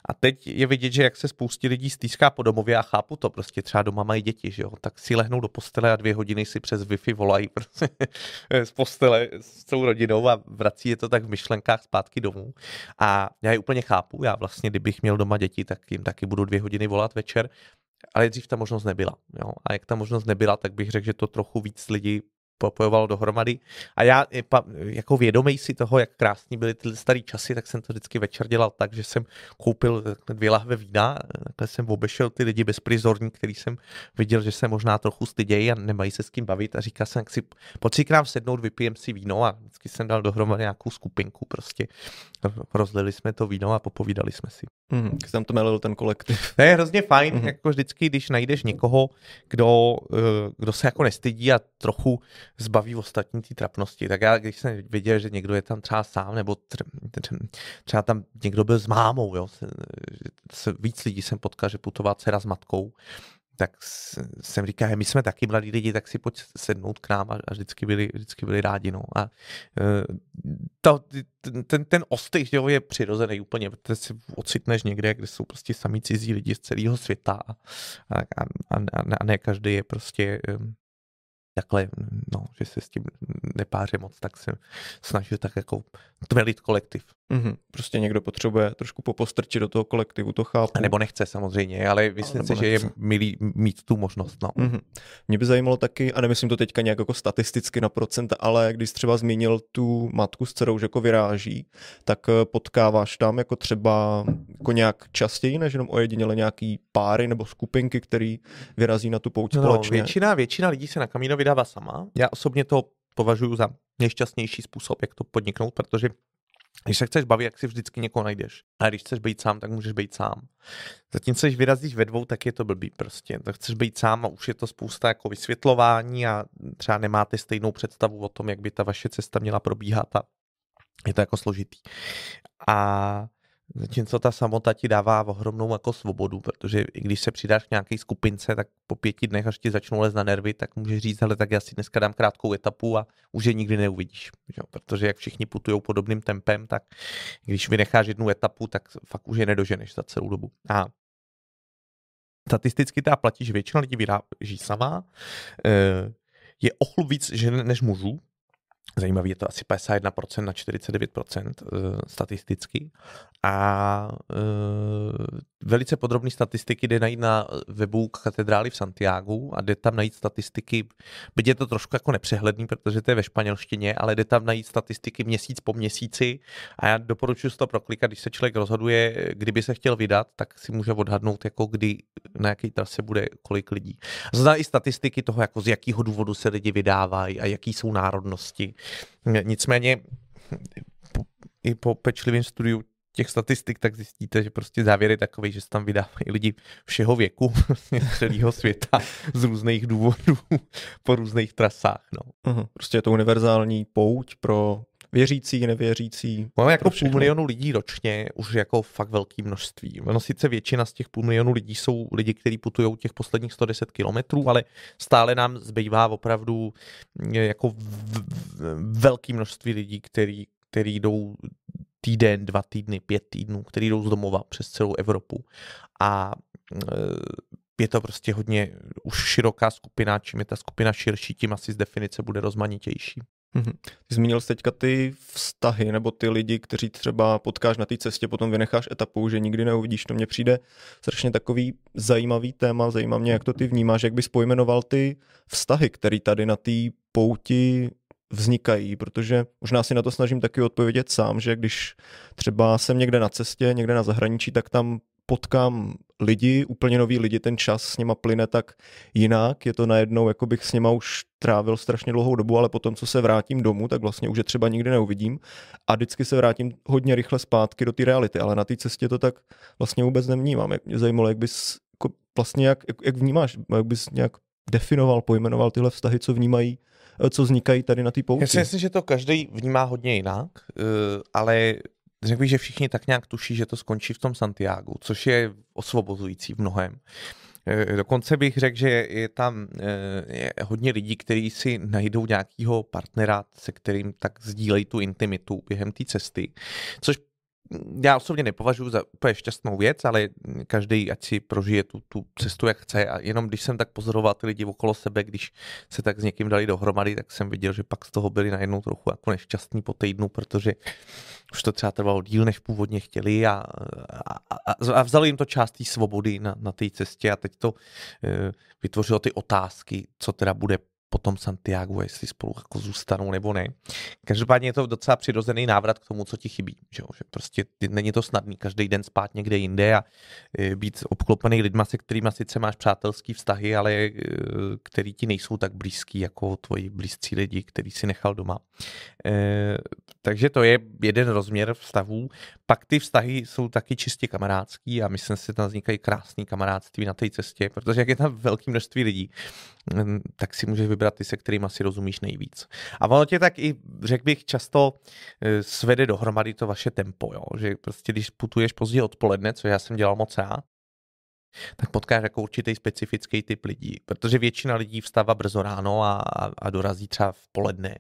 A teď je vidět, že jak se spoustě lidí stýská po domově, a chápu to, prostě třeba doma mají děti, že jo, tak si lehnou do postele a dvě hodiny si přes Wi-Fi volají prostě z postele s celou rodinou a vrací je to tak v myšlenkách zpátky domů. A já je úplně chápu, já vlastně, kdybych měl doma děti, tak jim taky budu dvě hodiny volat večer, ale dřív ta možnost nebyla. Jo? A jak ta možnost nebyla, tak bych řekl, že to trochu víc lidí popojovalo dohromady. A já jako vědomý si toho, jak krásní byly ty staré časy, tak jsem to vždycky večer dělal tak, že jsem koupil dvě lahve vína, takhle jsem obešel ty lidi bezprizorní, který jsem viděl, že se možná trochu stydějí a nemají se s kým bavit a říkal jsem, jak si po třikrát sednout, vypijem si víno a vždycky jsem dal dohromady nějakou skupinku prostě. Rozlili jsme to víno a popovídali jsme si. Mm, jsem to melil ten kolektiv. To je hrozně fajn, mm. jako vždycky, když najdeš někoho, kdo, eh, kdo se jako nestydí a trochu zbaví ostatní té trapnosti. Tak já, když jsem viděl, že někdo je tam třeba sám, nebo třeba tam někdo byl s mámou, jo, se, se víc lidí jsem potkal, že putoval dcera s matkou, tak jsem říkal, my jsme taky mladí lidi, tak si pojď sednout k nám a, a vždycky, byli, vždycky byli rádi. No. A e, to, ten, ten ostych jo, je přirozený úplně, protože si ocitneš někde, kde jsou prostě samý cizí lidi z celého světa a, a, a, a ne každý je prostě takhle, no, že se s tím nepáře moc, tak se snaží tak jako tvelit kolektiv. Mm-hmm. Prostě někdo potřebuje trošku popostrčit do toho kolektivu, to chápu. A nebo nechce samozřejmě, ale myslím si, že je milý mít tu možnost. No. Mm-hmm. Mě by zajímalo taky, a nemyslím to teďka nějak jako statisticky na procent, ale když třeba zmínil tu matku s dcerou, že jako vyráží, tak eh, potkáváš tam jako třeba jako nějak častěji, než jenom ojediněle nějaký páry nebo skupinky, který vyrazí na tu pouť no, společně? Většina, většina lidí se na Kamíno vydává sama. Já osobně to považuji za nejšťastnější způsob, jak to podniknout, protože když se chceš bavit, jak si vždycky někoho najdeš. A když chceš být sám, tak můžeš být sám. Zatímco, když vyrazíš ve dvou, tak je to blbý prostě. Tak chceš být sám a už je to spousta jako vysvětlování a třeba nemáte stejnou představu o tom, jak by ta vaše cesta měla probíhat a je to jako složitý. A Zatímco ta samota ti dává ohromnou jako svobodu, protože i když se přidáš k nějaké skupince, tak po pěti dnech, až ti začnou les na nervy, tak můžeš říct, ale tak já si dneska dám krátkou etapu a už je nikdy neuvidíš. Že? Protože jak všichni putují podobným tempem, tak když vynecháš jednu etapu, tak fakt už je nedoženeš za celou dobu. A statisticky teda platí, že většina lidí vyráží sama, eh, je o víc žen než mužů, Zajímavý je to asi 51% na 49% eh, statisticky. A e, velice podrobné statistiky jde najít na webu katedrály v Santiago a jde tam najít statistiky, byť je to trošku jako nepřehledný, protože to je ve španělštině, ale jde tam najít statistiky měsíc po měsíci a já doporučuji to proklikat, když se člověk rozhoduje, kdyby se chtěl vydat, tak si může odhadnout, jako kdy, na jaké trase bude kolik lidí. Zná i statistiky toho, jako z jakého důvodu se lidi vydávají a jaký jsou národnosti. Nicméně i po pečlivém studiu těch statistik, tak zjistíte, že prostě závěr je takový, že se tam vydávají lidi všeho věku, vlastně celého světa, z různých důvodů, po různých trasách. No. Uh-huh. Prostě je to univerzální pouť pro věřící, nevěřící. Máme jako půl milionu lidí ročně, už jako fakt velké množství. No sice většina z těch půl milionu lidí jsou lidi, kteří putují těch posledních 110 kilometrů, ale stále nám zbývá opravdu jako v, v, velké množství lidí, který, který jdou týden, dva týdny, pět týdnů, který jdou z domova přes celou Evropu. A e, je to prostě hodně už široká skupina, čím je ta skupina širší, tím asi z definice bude rozmanitější. Mm-hmm. Zmínil jsi teďka ty vztahy, nebo ty lidi, kteří třeba potkáš na té cestě, potom vynecháš etapu, že nikdy neuvidíš. To mně přijde strašně takový zajímavý téma, zajímá mě, jak to ty vnímáš, jak bys pojmenoval ty vztahy, které tady na té pouti vznikají, protože možná si na to snažím taky odpovědět sám, že když třeba jsem někde na cestě, někde na zahraničí, tak tam potkám lidi, úplně noví lidi, ten čas s nima plyne tak jinak, je to najednou, jako bych s nima už trávil strašně dlouhou dobu, ale potom, co se vrátím domů, tak vlastně už je třeba nikdy neuvidím a vždycky se vrátím hodně rychle zpátky do té reality, ale na té cestě to tak vlastně vůbec nevnímám. Jak mě zajímalo, jak bys jako vlastně jak, jak, jak vnímáš, jak bys nějak definoval, pojmenoval tyhle vztahy, co vnímají Eh, co vznikají tady na té pouti. Já si myslím, že to každý vnímá hodně jinak, eh, ale řekl bych, že všichni tak nějak tuší, že to skončí v tom Santiago, což je osvobozující v mnohem. Dokonce bych řekl, že je tam je hodně lidí, kteří si najdou nějakého partnera, se kterým tak sdílejí tu intimitu během té cesty, což já osobně nepovažuji za úplně šťastnou věc, ale každý ať si prožije tu, tu cestu, jak chce. A jenom když jsem tak pozoroval ty lidi okolo sebe, když se tak s někým dali dohromady, tak jsem viděl, že pak z toho byli najednou trochu jako nešťastní po týdnu, protože už to třeba trvalo díl, než původně chtěli a, a, a, a vzali jim to část té svobody na, na té cestě a teď to e, vytvořilo ty otázky, co teda bude potom Santiago, jestli spolu jako zůstanou nebo ne. Každopádně je to docela přirozený návrat k tomu, co ti chybí. Že, že prostě není to snadný každý den spát někde jinde a e, být obklopený lidma, se kterými sice máš přátelský vztahy, ale e, který ti nejsou tak blízký jako tvoji blízcí lidi, který si nechal doma. E, takže to je jeden rozměr vztahů. Pak ty vztahy jsou taky čistě kamarádský a myslím si, že tam vznikají krásný kamarádství na té cestě, protože jak je tam velké množství lidí, tak si můžeš vybrat ty, se kterými si rozumíš nejvíc. A ono tě tak i, řekl bych, často e, svede dohromady to vaše tempo, jo? že prostě když putuješ pozdě odpoledne, co já jsem dělal moc rád, tak potkáš jako určitý specifický typ lidí, protože většina lidí vstává brzo ráno a, a dorazí třeba v poledne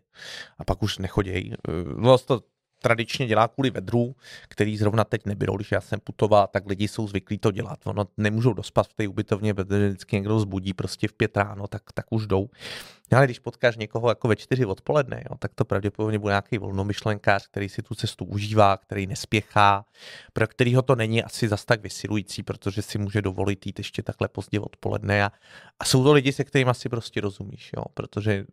a pak už nechodějí. E, no to tradičně dělá kvůli vedru, který zrovna teď nebyl, když já jsem putoval, tak lidi jsou zvyklí to dělat. Ono nemůžou dospat v té ubytovně, protože vždycky někdo zbudí prostě v pět ráno, tak, tak už jdou. Ale když potkáš někoho jako ve čtyři odpoledne, jo, tak to pravděpodobně bude nějaký volnomyšlenkář, který si tu cestu užívá, který nespěchá, pro kterýho to není asi zas tak vysilující, protože si může dovolit jít ještě takhle pozdě odpoledne. A, a jsou to lidi, se kterými asi prostě rozumíš, jo, protože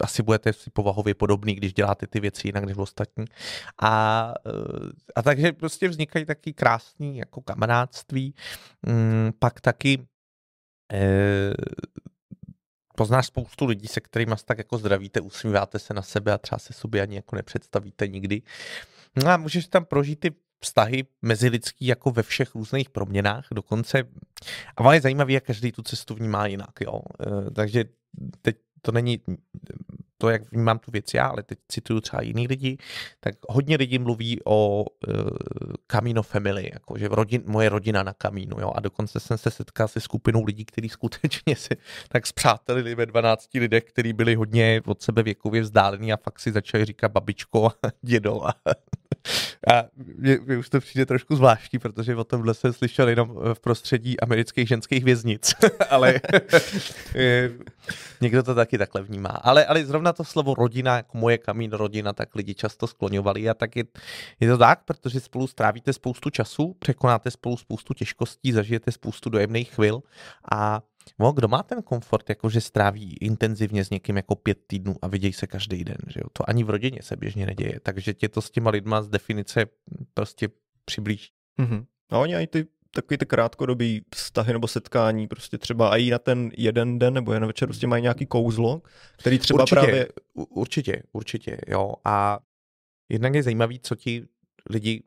asi budete si povahově podobný, když děláte ty věci jinak než ostatní. A, eh, a takže prostě vznikají taky krásný jako kamarádství. Mm, pak taky eh, poznáš spoustu lidí, se kterými tak jako zdravíte, usmíváte se na sebe a třeba se sobě ani jako nepředstavíte nikdy. No a můžeš tam prožít ty vztahy mezilidský jako ve všech různých proměnách, dokonce. A je zajímavé, jak každý tu cestu vnímá jinak, jo. Eh, takže teď to není to, jak vnímám tu věc já, ale teď cituju třeba jiný lidi, tak hodně lidí mluví o uh, Camino Family, jako že rodin, moje rodina na Camino, jo, a dokonce jsem se setkal se skupinou lidí, kteří skutečně se tak zpřátelili ve 12 lidech, kteří byli hodně od sebe věkově vzdálení a fakt si začali říkat babičko a dědo a a mě, mě už to přijde trošku zvláštní, protože o tomhle jsem slyšel jenom v prostředí amerických ženských věznic, ale někdo to taky takhle vnímá. Ale, ale zrovna to slovo rodina, jako moje kamín rodina, tak lidi často skloňovali a tak je, je to tak, protože spolu strávíte spoustu času, překonáte spolu spoustu těžkostí, zažijete spoustu dojemných chvil a No, kdo má ten komfort, jako že stráví intenzivně s někým jako pět týdnů a vidějí se každý den, že jo? To ani v rodině se běžně neděje, takže tě to s těma lidma z definice prostě přiblíží. Mm-hmm. A oni i ty takový ty krátkodobý vztahy nebo setkání, prostě třeba i na ten jeden den nebo jen večer prostě mají nějaký kouzlo, který třeba určitě, právě... Určitě, určitě, jo. A jednak je zajímavý, co ti lidi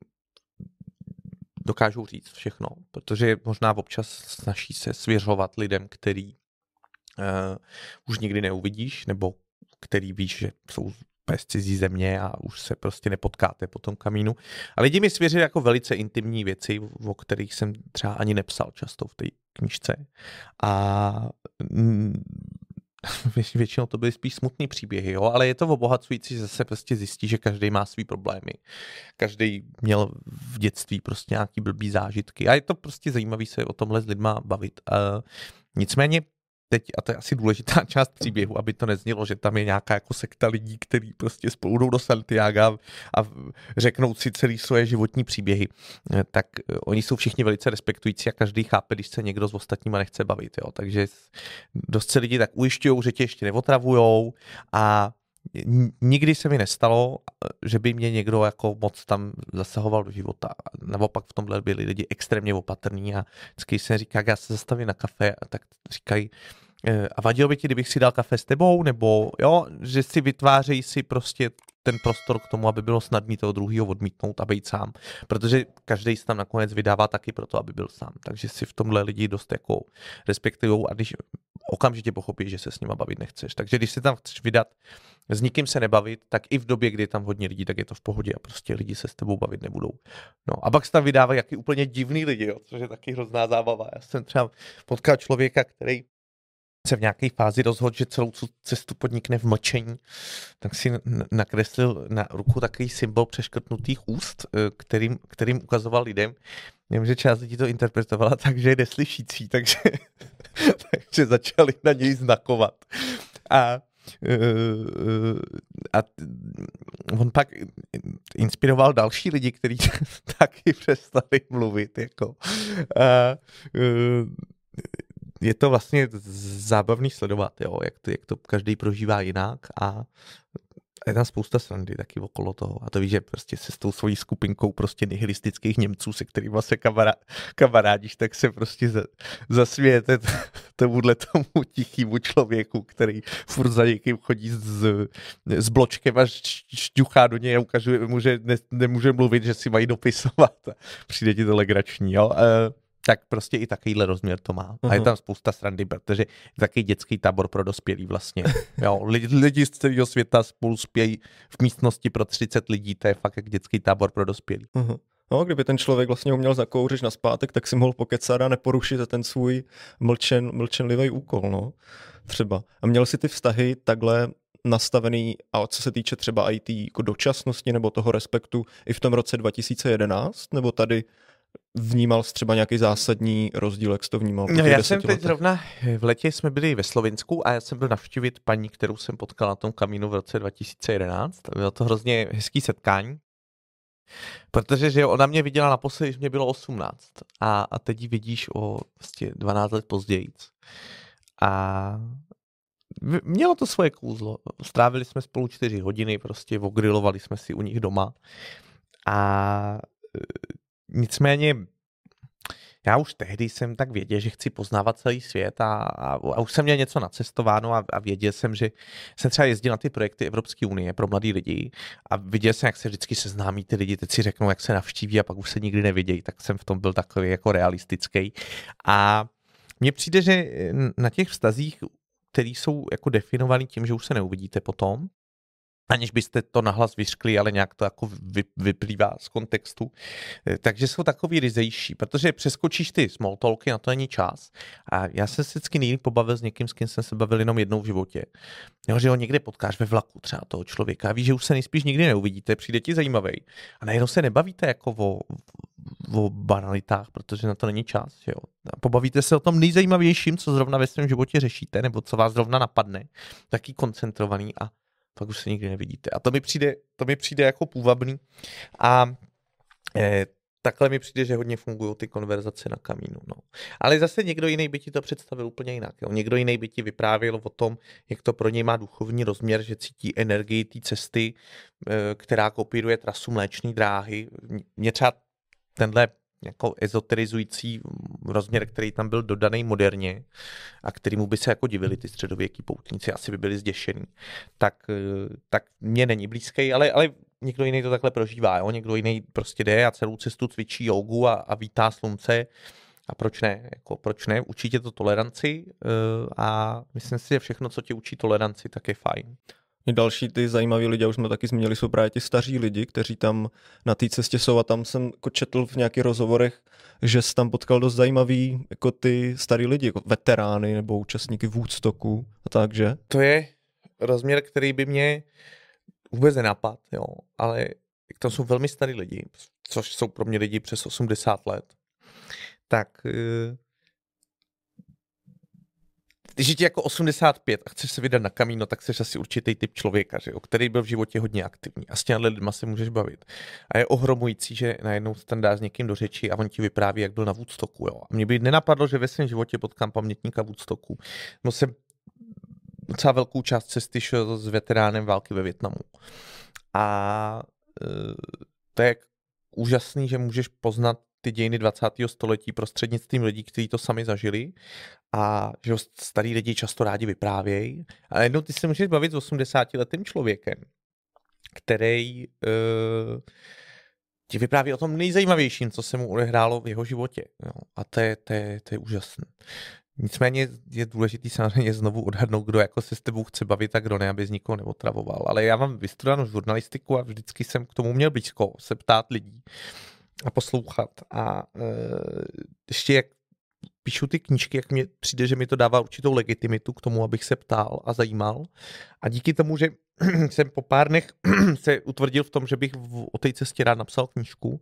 dokážou říct všechno, protože možná občas snaží se svěřovat lidem, který uh, už nikdy neuvidíš, nebo který víš, že jsou z cizí země a už se prostě nepotkáte po tom kamínu. A lidi mi svěřili jako velice intimní věci, o kterých jsem třeba ani nepsal často v té knižce. A většinou to byly spíš smutné příběhy, jo? ale je to obohacující, že se prostě zjistí, že každý má svý problémy. Každý měl v dětství prostě nějaký blbý zážitky a je to prostě zajímavé se o tomhle s lidma bavit. Uh, nicméně teď, a to je asi důležitá část příběhu, aby to neznělo, že tam je nějaká jako sekta lidí, kteří prostě spolu jdou do Santiago a řeknou si celý svoje životní příběhy, eh, tak eh, oni jsou všichni velice respektující a každý chápe, když se někdo s ostatníma nechce bavit. Jo. Takže dost se lidi tak ujišťují, že tě ještě neotravujou a nikdy se mi nestalo, že by mě někdo jako moc tam zasahoval do života. Naopak v tomhle byli lidi extrémně opatrní a vždycky se říká, jak já se zastavím na kafe, tak říkají, e, a vadilo by ti, kdybych si dal kafe s tebou, nebo jo, že si vytvářejí si prostě ten prostor k tomu, aby bylo snadné toho druhého odmítnout a být sám. Protože každý se tam nakonec vydává taky proto, aby byl sám. Takže si v tomhle lidi dost jako respektují a když okamžitě pochopí, že se s nima bavit nechceš. Takže když se tam chceš vydat, s nikým se nebavit, tak i v době, kdy je tam hodně lidí, tak je to v pohodě a prostě lidi se s tebou bavit nebudou. No a pak se tam vydávají jaký úplně divný lidi, jo, což je taky hrozná zábava. Já jsem třeba potkal člověka, který se v nějaké fázi rozhodl, že celou cestu podnikne v mlčení, tak si nakreslil na ruku takový symbol přeškrtnutých úst, eh, kterým, kterým ukazoval lidem. Vím, že část lidí to interpretovala tak, že je neslyšící, takže, takže začali na něj znakovat. A eh, a on pak inspiroval další lidi, kteří taky přestali mluvit. Jako. A, eh, je to vlastně zábavný sledovat, jo, jak, to, jak to každý prožívá jinak a je tam spousta srandy taky okolo toho. A to víš, že prostě se s tou svojí skupinkou prostě nihilistických Němců, se kterými se kamará, kamarádíš, tak se prostě za, zasmějete tomuhle tomu tichýmu člověku, který furt za někým chodí s, s bločkem a šťuchá do něj a ukazuje mu, že ne, nemůže mluvit, že si mají dopisovat. Přijde ti to legrační, jo. E, tak prostě i takovýhle rozměr to má. Uh-huh. A je tam spousta srandy, protože je takový dětský tábor pro dospělí vlastně. Jo, lidi, lidi z celého světa spolu spějí v místnosti pro 30 lidí, to je fakt jak dětský tábor pro dospělí. Uh-huh. No, kdyby ten člověk vlastně uměl zakouřit na zpátek, tak si mohl pokecat a neporušit ten svůj mlčen, mlčenlivý úkol, no. Třeba. A měl si ty vztahy takhle nastavený, a co se týče třeba IT jako dočasnosti nebo toho respektu i v tom roce 2011, nebo tady vnímal jsi třeba nějaký zásadní rozdíl, jak jsi to vnímal? No, já jsem teď letech? zrovna, v letě jsme byli ve Slovinsku a já jsem byl navštívit paní, kterou jsem potkal na tom kamínu v roce 2011. Bylo to hrozně hezký setkání. Protože že ona mě viděla naposledy, když mě bylo 18 a, a teď ji vidíš o vlastně 12 let později. A mělo to svoje kůzlo. Strávili jsme spolu 4 hodiny, prostě ogrilovali jsme si u nich doma. A Nicméně já už tehdy jsem tak věděl, že chci poznávat celý svět a, a, a už jsem měl něco nacestováno a, a věděl jsem, že jsem třeba jezdil na ty projekty Evropské unie pro mladý lidi a viděl jsem, jak se vždycky seznámí ty lidi, teď si řeknou, jak se navštíví a pak už se nikdy nevidějí, tak jsem v tom byl takový jako realistický. A mně přijde, že na těch vztazích, které jsou jako definovaný tím, že už se neuvidíte potom, aniž byste to nahlas vyřkli, ale nějak to jako vyplývá z kontextu. Eh, takže jsou takový ryzejší, protože přeskočíš ty small talky, na to není čas. A já jsem se vždycky nejlíp pobavil s někým, s kým jsem se bavil jenom jednou v životě. Jo, že ho někde potkáš ve vlaku třeba toho člověka a víš, že už se nejspíš nikdy neuvidíte, přijde ti zajímavý. A najednou se nebavíte jako o, o banalitách, protože na to není čas. Jo. A pobavíte se o tom nejzajímavějším, co zrovna ve svém životě řešíte, nebo co vás zrovna napadne, taký koncentrovaný a pak už se nikdy nevidíte. A to mi přijde, to mi přijde jako půvabný. A eh, takhle mi přijde, že hodně fungují ty konverzace na kamínu. No. Ale zase někdo jiný by ti to představil úplně jinak. Jo. Někdo jiný by ti vyprávěl o tom, jak to pro něj má duchovní rozměr, že cítí energii té cesty, eh, která kopíruje trasu mléčné dráhy. Mě třeba tenhle jako ezoterizující rozměr, který tam byl dodaný moderně a kterýmu by se jako divili ty středověký poutníci, asi by byli zděšení, tak, eh, tak mě není blízký, ale, ale někdo jiný to takhle prožívá, jo? někdo jiný prostě jde a celou cestu cvičí jogu a, a vítá slunce a proč ne? Jako, proč ne? Učí tě to toleranci eh, a myslím si, že všechno, co tě učí toleranci, tak je fajn. Další ty zajímaví lidi, už jsme taky zmínili, jsou právě ti staří lidi, kteří tam na té cestě jsou. A tam jsem jako četl v nějakých rozhovorech, že jsi tam potkal dost zajímavý jako ty starý lidi, jako veterány nebo účastníky Woodstocku a takže. To je rozměr, který by mě vůbec nenapad, jo, ale to jsou velmi starí lidi, což jsou pro mě lidi přes 80 let, tak eh, když je ti jako 85 a chceš se vydat na kamíno, tak jsi asi určitý typ člověka, že jo, který byl v životě hodně aktivní a s těmi lidmi se můžeš bavit. A je ohromující, že najednou tam dá s někým do řeči a on ti vypráví, jak byl na Woodstocku. Jo. A mě by nenapadlo, že ve svém životě potkám pamětníka Woodstocku. No jsem docela velkou část cesty šel s veteránem války ve Větnamu. A e, to je úžasný, že můžeš poznat ty dějiny 20. století prostřednictvím lidí, kteří to sami zažili a že starý lidi často rádi vyprávějí. A jednou ty se můžeš bavit s 80 letým člověkem, který uh, ti vypráví o tom nejzajímavějším, co se mu odehrálo v jeho životě. Jo. A to je, to, je, to je úžasné. Nicméně je důležité samozřejmě znovu odhadnout, kdo jako se s tebou chce bavit a kdo ne, aby z nikoho neotravoval. Ale já mám vystudovanou žurnalistiku a vždycky jsem k tomu měl blízko se ptát lidí a poslouchat. A e, ještě jak píšu ty knížky, jak mi přijde, že mi to dává určitou legitimitu k tomu, abych se ptal a zajímal. A díky tomu, že jsem po pár dnech se utvrdil v tom, že bych o té cestě rád napsal knížku,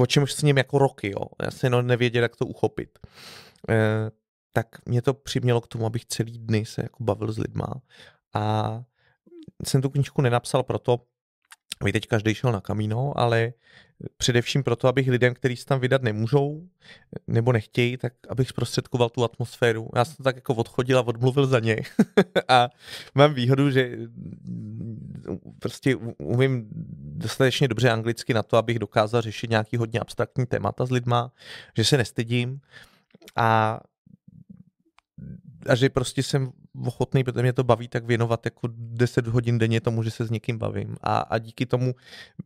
o čemž s ním jako roky, jo. Já jsem jenom nevěděl, jak to uchopit. E, tak mě to přimělo k tomu, abych celý dny se jako bavil s lidma. A jsem tu knížku nenapsal proto, aby teď každý šel na kamíno, ale především proto, abych lidem, kteří se tam vydat nemůžou nebo nechtějí, tak abych zprostředkoval tu atmosféru. Já jsem tak jako odchodil a odmluvil za ně. a mám výhodu, že prostě umím dostatečně dobře anglicky na to, abych dokázal řešit nějaký hodně abstraktní témata s lidma, že se nestydím a a že prostě jsem ochotný, protože mě to baví, tak věnovat jako 10 hodin denně tomu, že se s někým bavím. A, a díky tomu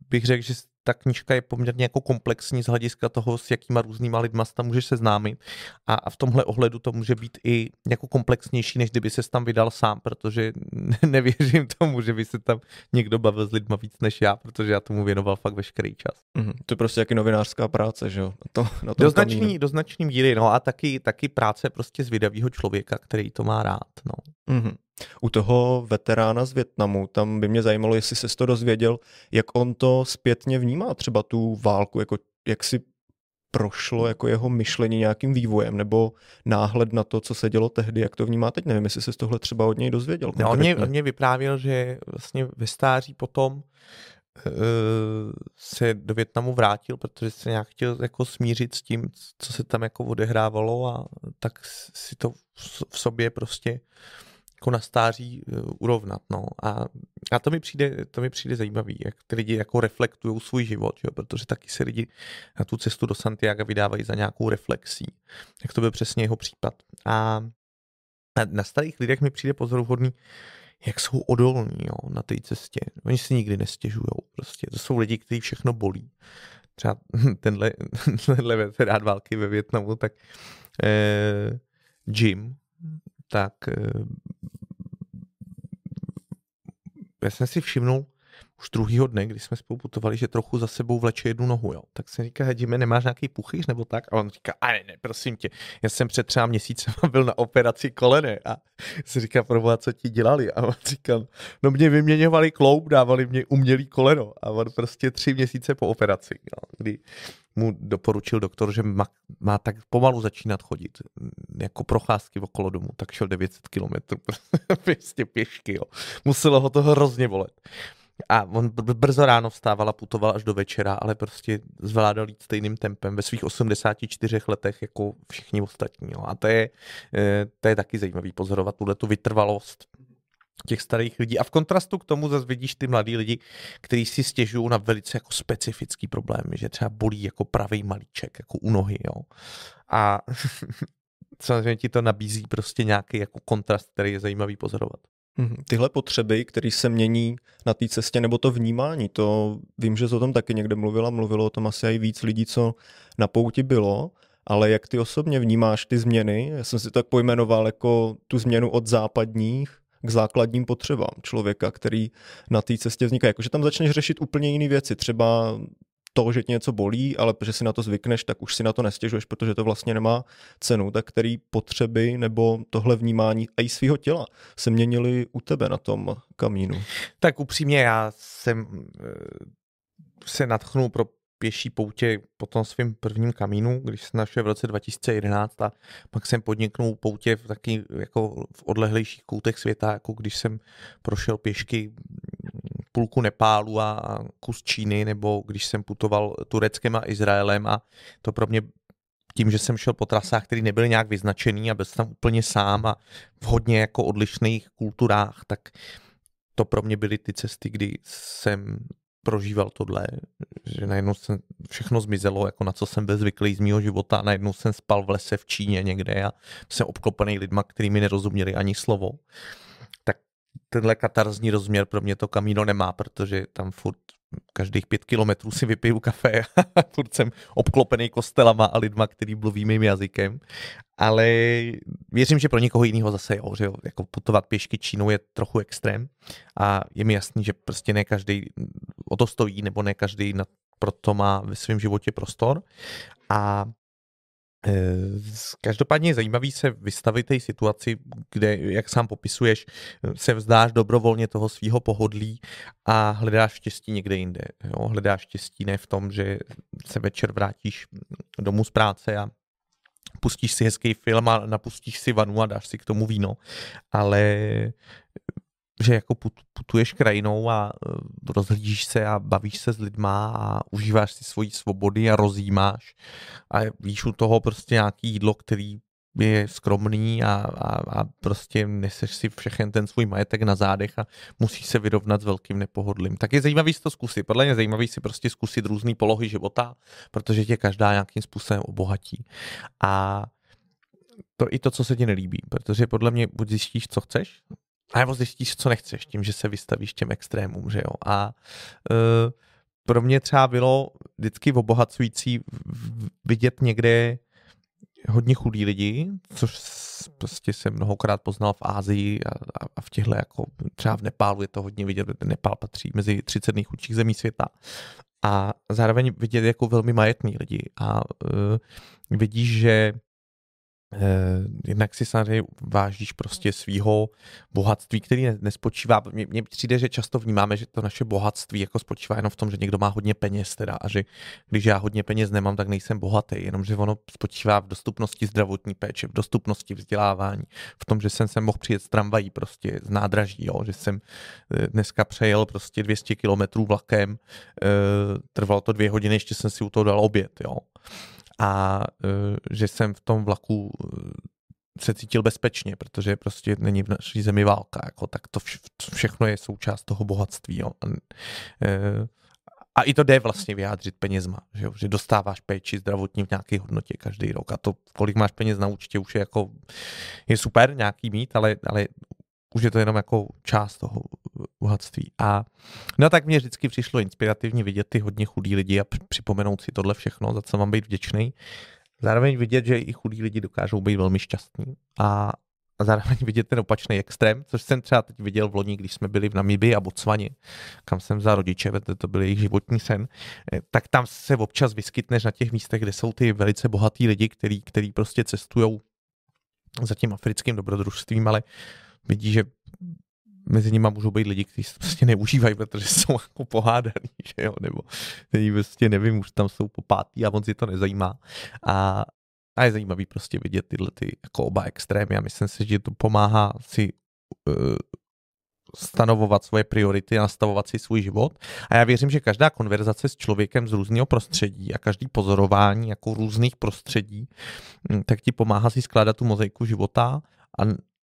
bych řekl, že ta knižka je poměrně jako komplexní z hlediska toho, s jakýma různýma lidma se tam můžeš seznámit. A, a v tomhle ohledu to může být i jako komplexnější, než kdyby se tam vydal sám, protože nevěřím tomu, že by se tam někdo bavil s lidma víc než já, protože já tomu věnoval fakt veškerý čas. Mm-hmm. To je prostě jaký novinářská práce, že jo? To, na do, značný, do značný míry, no a taky, taky práce prostě z vydavýho člověka, který to má rád, no. Mm-hmm. U toho veterána z Větnamu, tam by mě zajímalo, jestli se to dozvěděl, jak on to zpětně vnímá, třeba tu válku, jako jak si prošlo jako jeho myšlení nějakým vývojem, nebo náhled na to, co se dělo tehdy, jak to vnímá teď. Nevím, jestli se z tohle třeba od něj dozvěděl. No, on, mě, on mě vyprávěl, že vlastně ve stáří potom uh, se do Větnamu vrátil, protože se nějak chtěl jako smířit s tím, co se tam jako odehrávalo a tak si to v sobě prostě uh, jako na stáří eh, urovnat. No. A, a to, mi přijde, to mi přijde zajímavý, jak ty lidi jako reflektují svůj život, jo? protože taky se lidi na tu cestu do Santiago vydávají za nějakou reflexí. Jak to byl přesně jeho případ. A na starých lidech mi přijde pozoruhodný, jak jsou odolní jo, na té cestě. Oni si nikdy nestěžují. Prostě. To jsou lidi, kteří všechno bolí. Třeba tenhle, tenhle veterán války ve Větnamu, tak eh, Jim, tak eh, já jsem si všimnul už druhýho dne, kdy jsme spolu putovali, že trochu za sebou vleče jednu nohu, jo. Tak jsem říká, Hadime, nemáš nějaký puchyř nebo tak? A on říká, a ne, ne, prosím tě, já jsem před třeba měsícem byl na operaci kolene a se říká, proboha, co ti dělali? A on říkal, no mě vyměňovali kloub, dávali mě umělý koleno a on prostě tři měsíce po operaci, jo, kdy mu doporučil doktor, že má, má tak pomalu začínat chodit, jako procházky okolo domu, tak šel 900 kilometrů, prostě pěšky, jo. Muselo ho to hrozně bolet. A on brzo ráno vstával a putoval až do večera, ale prostě zvládal jít stejným tempem ve svých 84 letech jako všichni ostatní. Jo. A to je, eh, to je taky zajímavý pozorovat tuhle tu vytrvalost těch starých lidí. A v kontrastu k tomu zase vidíš ty mladí lidi, kteří si stěžují na velice jako specifický problémy, že třeba bolí jako pravý malíček, jako u nohy, jo. A samozřejmě ti to nabízí prostě nějaký jako kontrast, který je zajímavý pozorovat. Mhm. Tyhle potřeby, které se mění na té cestě, nebo to vnímání, to vím, že jsi o tom taky někde mluvila, mluvilo o tom asi i víc lidí, co na pouti bylo, ale jak ty osobně vnímáš ty změny? Já jsem si tak pojmenoval jako tu změnu od západních k základním potřebám člověka, který na té cestě vzniká. Jakože tam začneš řešit úplně jiné věci, třeba to, že tě něco bolí, ale protože si na to zvykneš, tak už si na to nestěžuješ, protože to vlastně nemá cenu. Tak který potřeby nebo tohle vnímání a i svého těla se měnily u tebe na tom kamínu? Tak upřímně já jsem eh, se natchnul pro pěší poutě po tom svým prvním kamínu, když jsem našel v roce 2011 a pak jsem podniknul poutě v taky jako v odlehlejších koutech světa, jako když jsem prošel pěšky půlku Nepálu a kus Číny, nebo když jsem putoval Tureckem a Izraelem a to pro mě tím, že jsem šel po trasách, které nebyly nějak vyznačený a byl jsem tam úplně sám a v hodně jako odlišných kulturách, tak to pro mě byly ty cesty, kdy jsem prožíval tohle, že najednou jsem všechno zmizelo, jako na co jsem byl zvyklý z mého života a najednou jsem spal v lese v Číně někde a jsem obklopený lidma, kterými nerozuměli ani slovo. Tenhle katarzní rozměr pro mě to kamíno nemá, protože tam furt každých pět kilometrů si vypiju kafe a furt jsem obklopený kostelama a lidma, který mluví mým jazykem. Ale věřím, že pro někoho jiného zase jo, že jo, jako putovat pěšky Čínou je trochu extrém a je mi jasný, že prostě ne každý o to stojí, nebo ne každý na proto má ve svém životě prostor. A každopádně je zajímavý se vystavit té situaci, kde, jak sám popisuješ, se vzdáš dobrovolně toho svého pohodlí a hledáš štěstí někde jinde. Jo? Hledáš štěstí ne v tom, že se večer vrátíš domů z práce a pustíš si hezký film a napustíš si vanu a dáš si k tomu víno, ale že jako putuješ krajinou a e, rozhlížíš se a bavíš se s lidma a užíváš si svoji svobody a rozjímáš a víš u toho prostě nějaký jídlo, který je skromný a, a, a prostě neseš si všechen ten svůj majetek na zádech a musíš se vyrovnat s velkým nepohodlím. Tak je zajímavý si to zkusit. Podle mě zajímavý si prostě zkusit různé polohy života, protože tě každá nějakým způsobem obohatí. A to i to, co se ti nelíbí, protože podle mě buď zjistíš, co chceš, a nebo zjistíš, co nechceš, tím, že se vystavíš těm extrémům, že jo. A uh, pro mě třeba bylo vždycky obohacující vidět někde hodně chudí lidi, což prostě jsem mnohokrát poznal v Ázii a, a, a v těchto jako třeba v Nepálu je to hodně vidět, Nepál patří mezi 30 nejchudších zemí světa a zároveň vidět jako velmi majetný lidi a uh, vidíš, že jednak si samozřejmě vážíš prostě svýho bohatství, který nespočívá, mně, mně přijde, že často vnímáme, že to naše bohatství jako spočívá jenom v tom, že někdo má hodně peněz teda a že když já hodně peněz nemám, tak nejsem bohatý, jenomže ono spočívá v dostupnosti zdravotní péče, v dostupnosti vzdělávání, v tom, že jsem se mohl přijet z tramvají prostě z nádraží, jo, že jsem eh, dneska přejel prostě 200 kilometrů vlakem, eh, trvalo to dvě hodiny, ještě jsem si u toho dal oběd, jo a uh, že jsem v tom vlaku e, se cítil bezpečně, protože prostě není v naší zemi válka, jako, tak to vše, všechno je součást toho bohatství. Jo. A, uh, a i to jde vlastně vyjádřit penězma, že, jo? že dostáváš péči zdravotní v nějaké hodnotě každý rok a to, kolik máš peněz na účtě, už je jako, je super nějaký mít, ale, ale už je to jenom jako část toho bohatství. A no tak mě vždycky přišlo inspirativně vidět ty hodně chudí lidi a připomenout si tohle všechno, za co mám být vděčný. Zároveň vidět, že i chudí lidi dokážou být velmi šťastní a, a zároveň vidět ten opačný extrém, což jsem třeba teď viděl v loni, když jsme byli v Namibii a Botswaně, kam jsem za rodiče, to byl jejich životní sen, eh, tak tam se občas vyskytneš na těch místech, kde jsou ty velice bohatí lidi, který, který prostě cestují za tím africkým dobrodružstvím, ale vidí, že mezi nimi můžou být lidi, kteří se prostě neužívají, protože jsou jako pohádaný, že jo, nebo kteří prostě nevím, už tam jsou po pátý a moc si to nezajímá. A, a je zajímavý prostě vidět tyhle ty jako oba extrémy a myslím si, že to pomáhá si uh, stanovovat svoje priority a nastavovat si svůj život. A já věřím, že každá konverzace s člověkem z různého prostředí a každý pozorování jako různých prostředí, hm, tak ti pomáhá si skládat tu mozaiku života a